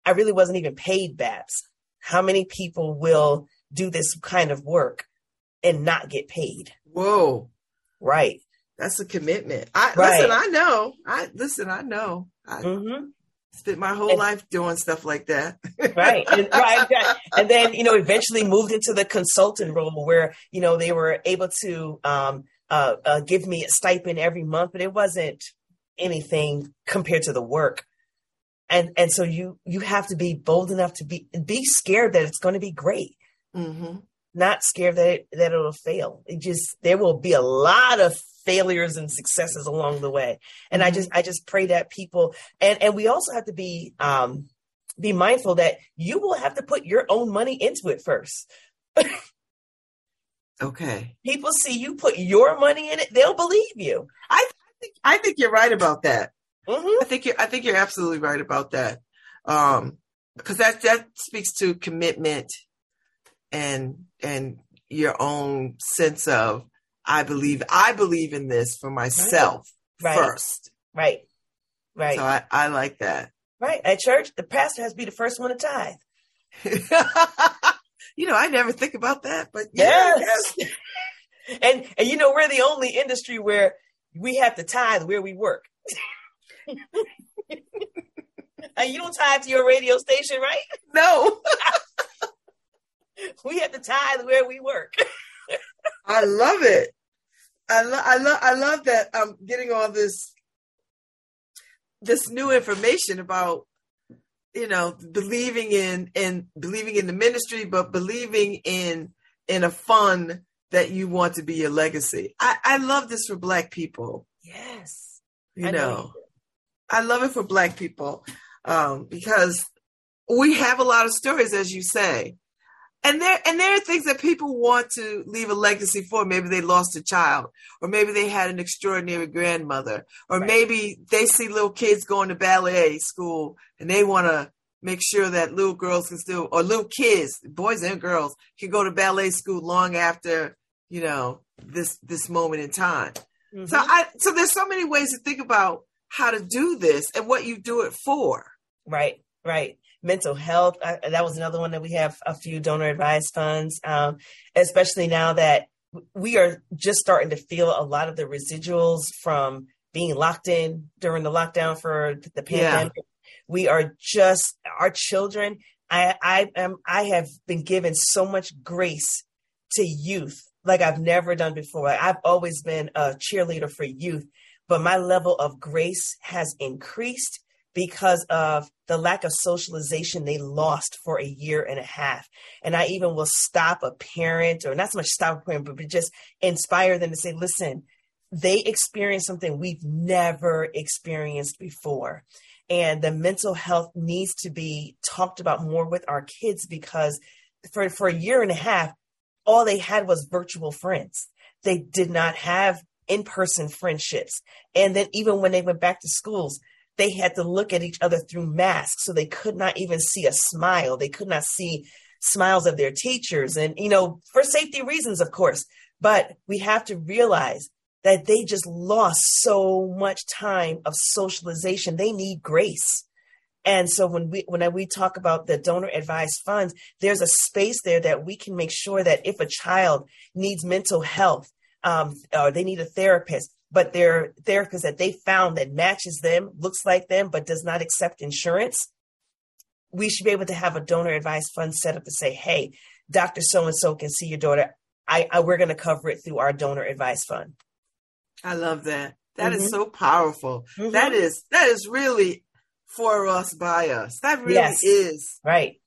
I really wasn't even paid Babz. How many people will do this kind of work and not get paid?
Whoa,
Right.
that's a commitment. I
Right.
listen. I know. I listen. I know. I
hmm
spent my whole
And-
life doing stuff like that. *laughs*
right and, right right. and then you know eventually moved into the consultant role where you know they were able to um uh, uh give me a stipend every month but it wasn't anything compared to the work and and so you you have to be bold enough to be be scared that it's going to be great
hmm
not scared that it, that it'll fail it just there will be a lot of failures and successes along the way and i just i just pray that people and and we also have to be um be mindful that you will have to put your own money into it first
Okay.
people see you put your money in it they'll believe you
I think I think you're right about that.
hmm
I think you're. I think you're absolutely right about that. Um, because that that speaks to commitment and and your own sense of I believe I believe in this for myself
Right.
first.
right right
So I, I like that.
right at church the pastor has to be the first one to tithe *laughs*
you know, I never think about that, but yeah,
Yes. *laughs* and and you know we're the only industry where we have to tithe where we work. *laughs* and you don't tithe to your radio station, right?
no,
We have to tithe where we work.
I love it. I love, I love, I love that I'm getting all this, this new information about, you know, believing in and believing in the ministry, but believing in in a fund that you want to be your legacy. I, I love this for Black people.
Yes.
You
I
know,
know you.
I love it for Black people um, because we have a lot of stories, as you say, and there and there are things that people want to leave a legacy for. Maybe they lost a child, or maybe they had an extraordinary grandmother, or
Right.
maybe they see little kids going to ballet school and they want to make sure that little girls can still, or little kids, boys and girls, can go to ballet school long after you know this this moment in time.
Mhm.
So I so there's so many ways to think about how to do this and what you do it for.
Right, right. Mental health. I, that was another one that we have a few donor advised funds, um, especially now that we are just starting to feel a lot of the residuals from being locked in during the lockdown for the pandemic. We are just our children. I, I am. I have been given so much grace to youth like I've never done before. I've always been a cheerleader for youth, but my level of grace has increased because of the lack of socialization they lost for a year and a half. And I even will stop a parent, or not so much stop a parent, but just inspire them to say, listen, they experienced something we've never experienced before. And the mental health needs to be talked about more with our kids because for, for a year and a half, all they had was virtual friends. They did not have in person friendships. And then even when they went back to schools, they had to look at each other through masks. So they could not even see a smile. They could not see smiles of their teachers. And, you know, for safety reasons, of course. But we have to realize that they just lost so much time of socialization. They need grace. And so when we when we talk about the donor advised funds, there's a space there that we can make sure that if a child needs mental health, um, or they need a therapist, but their therapist that they found that matches them, looks like them, but does not accept insurance, we should be able to have a donor advised fund set up to say, hey, Dr. So and so can see your daughter. I, I we're going to cover it through our donor advice fund.
I love that. That is
Mhm.
so powerful.
Mhm.
That is that is really for us by us. That really
Yes.
is
Right.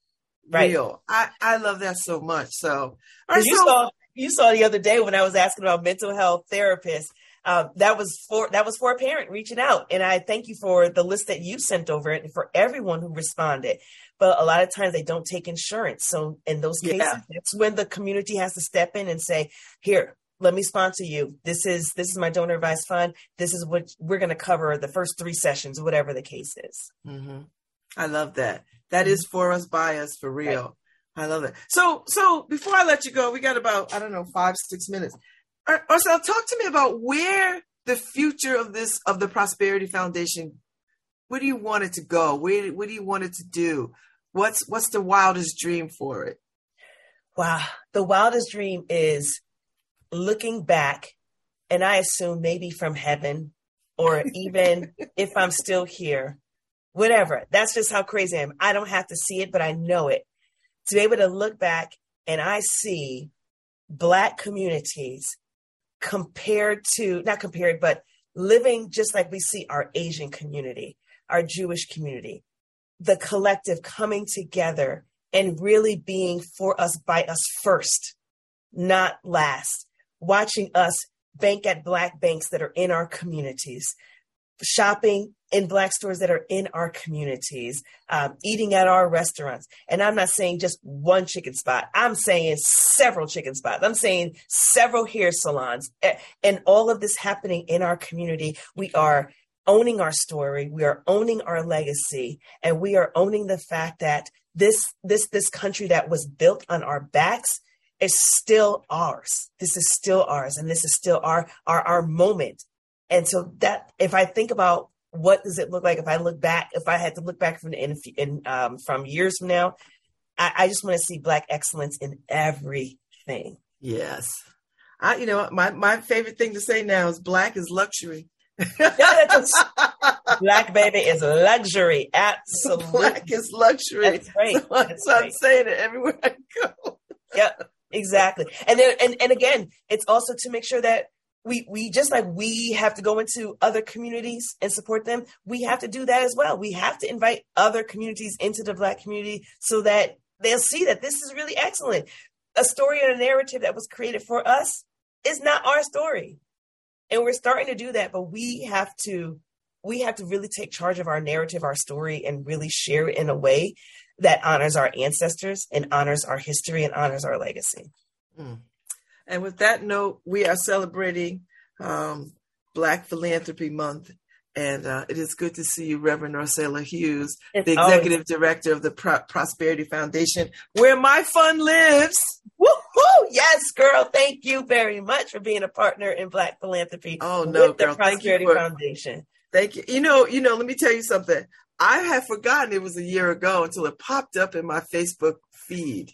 Right.
real. I I love that so much. So, right,
you
so-
saw you saw the other day when I was asking about mental health therapists. Um, that was for that was for a parent reaching out, and I thank you for the list that you sent over and for everyone who responded. But a lot of times they don't take insurance, so in those
Yeah.
cases, that's when the community has to step in and say, "Here, let me sponsor you. This is this is my donor advice fund. This is what we're going to cover the first three sessions, whatever the case is."
hmm I love that. That is for us by us for real. I love that. So so before I let you go, we got about I don't know five six minutes. Or, or talk to me about where the future of this of the Prosperity Foundation. Where do you want it to go? Where what do you want it to do? What's what's the wildest dream for it?
Wow. The wildest dream is looking back, and I assume maybe from heaven, or even *laughs* if I'm still here, whatever. That's just how crazy I am. I don't have to see it, but I know it. To be able to look back and I see Black communities compared to, not compared, but living just like we see our Asian community, our Jewish community, the collective coming together and really being for us by us first, not last. Watching us bank at Black banks that are in our communities, shopping in Black stores that are in our communities, um, eating at our restaurants. And I'm not saying just one chicken spot, I'm saying several chicken spots. I'm saying several hair salons. And all of this happening in our community. We are owning our story we are owning our legacy and we are owning the fact that this this this country that was built on our backs is still ours this is still ours and this is still our our our moment and so that if i think about what does it look like if i look back if i had to look back from in, in um, from years from now i, I just want to see black excellence in everything
Yes. I you know my my favorite thing to say now is black is luxury. *laughs*
black baby is luxury absolutely
Black is luxury.
That's right.
So,
That's
so I'm saying it everywhere I go.
Yep, exactly. And then and, and again, it's also to make sure that we we just like we have to go into other communities and support them, we have to do that as well. We have to invite other communities into the black community so that they'll see that this is really excellent. A story and a narrative that was created for us is not our story. And we're starting to do that, but we have to we have to really take charge of our narrative, our story, and really share it in a way that honors our ancestors and honors our history and honors our legacy.
Mm. And with that note, we are celebrating um, Black Philanthropy Month. And uh, it is good to see you, Reverend Ursula Hughes,
It's
the
always-
executive director of the Pro- Prosperity Foundation, where my fund lives.
Woo-hoo! Yes, girl. Thank you very much for being a partner in Black Philanthropy.
Oh, no,
with the
girl. Thank
Prosperity
for-
Foundation.
Thank you. You know, you know, let me tell you something. I had forgotten it was a year ago until it popped up in my Facebook feed.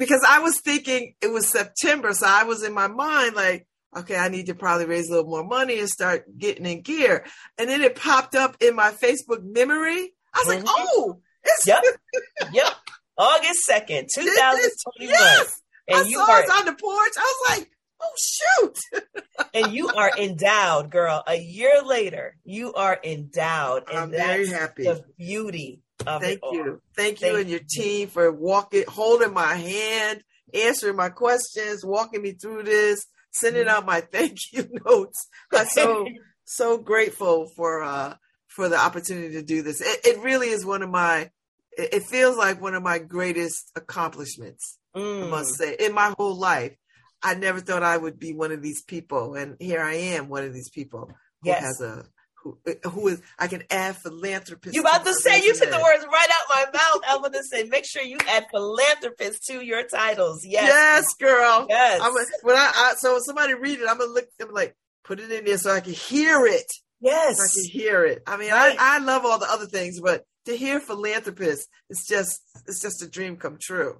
Because I was thinking it was September. So I was in my mind like, okay, I need to probably raise a little more money and start getting in gear. And then it popped up in my Facebook memory. I was like,
Mhm.
oh, it's
Yep. *laughs* Yep. August 2nd, 2021.
yes.
And
I
you
saw
are
it on the porch. I was like, oh shoot. *laughs*
and you are endowed, girl. A year later, you are endowed. And
I'm very happy.
The beauty
Thank you. Thank you
Thank
and your team for walking, holding my hand, answering my questions, walking me through this, sending
Mm-hmm.
out my *laughs* thank you notes. I'm so, *laughs* so grateful for, uh, for the opportunity to do this. It, it really is one of my, it, feels like one of my greatest accomplishments, I
Mm.
must say, in my whole life. I never thought I would be one of these people. And here I am, one of these people who
Yes.
has a, who, uh, who is, I can add philanthropist.
You about to
my
say you took the words right out my mouth. I'm going to say, make sure you add philanthropist to your titles. Yes,
Yes, girl.
yes,
I'm a, when I, I so when somebody read it, I'm gonna look. I'm like, put it in there so I can hear it.
yes.
So I can hear it. I mean,
Right.
I, I love all the other things, but to hear philanthropist, it's just it's just a dream come true.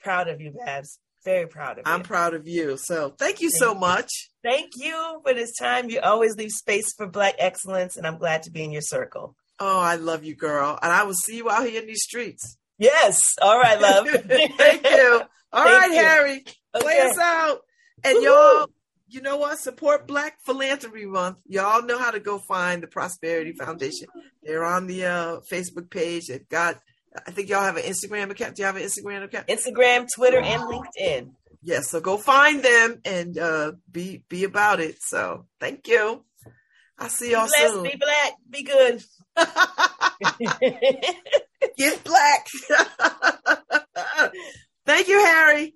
Proud of you, Babz. Very proud of you.
I'm proud of you. So thank you so
Thank you.
much.
Thank you for this time. You always leave space for Black excellence, and I'm glad to be in your circle.
Oh, I love you, girl, and I will see you out here in these streets.
Yes. All right, love. *laughs*
Thank you. *laughs* All
Thank
right,
you.
Harry, play us out. And y'all, you know what? Support Black Philanthropy Month. Y'all know how to go find the Prosperity Foundation. They're on the uh, Facebook page. They've got, I think y'all have an Instagram account. Do you have an Instagram account?
Instagram, Twitter, and LinkedIn.
Yes. So go find them and uh, be be about it. So thank you. I'll see y'all
blessed,
soon.
be black, be good. *laughs*
Get black. *laughs* thank you, Harry.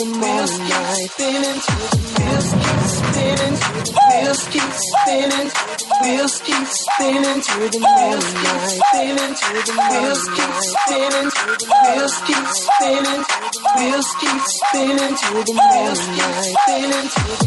The morning light. Spinning. To the wheels keep spinning, wheels keep spinning, wheels keep spinning. To the morning light. Spinning. To the wheels keep spinning, wheels keep spinning, wheels keep spinning. To the morning light. Spinning. to the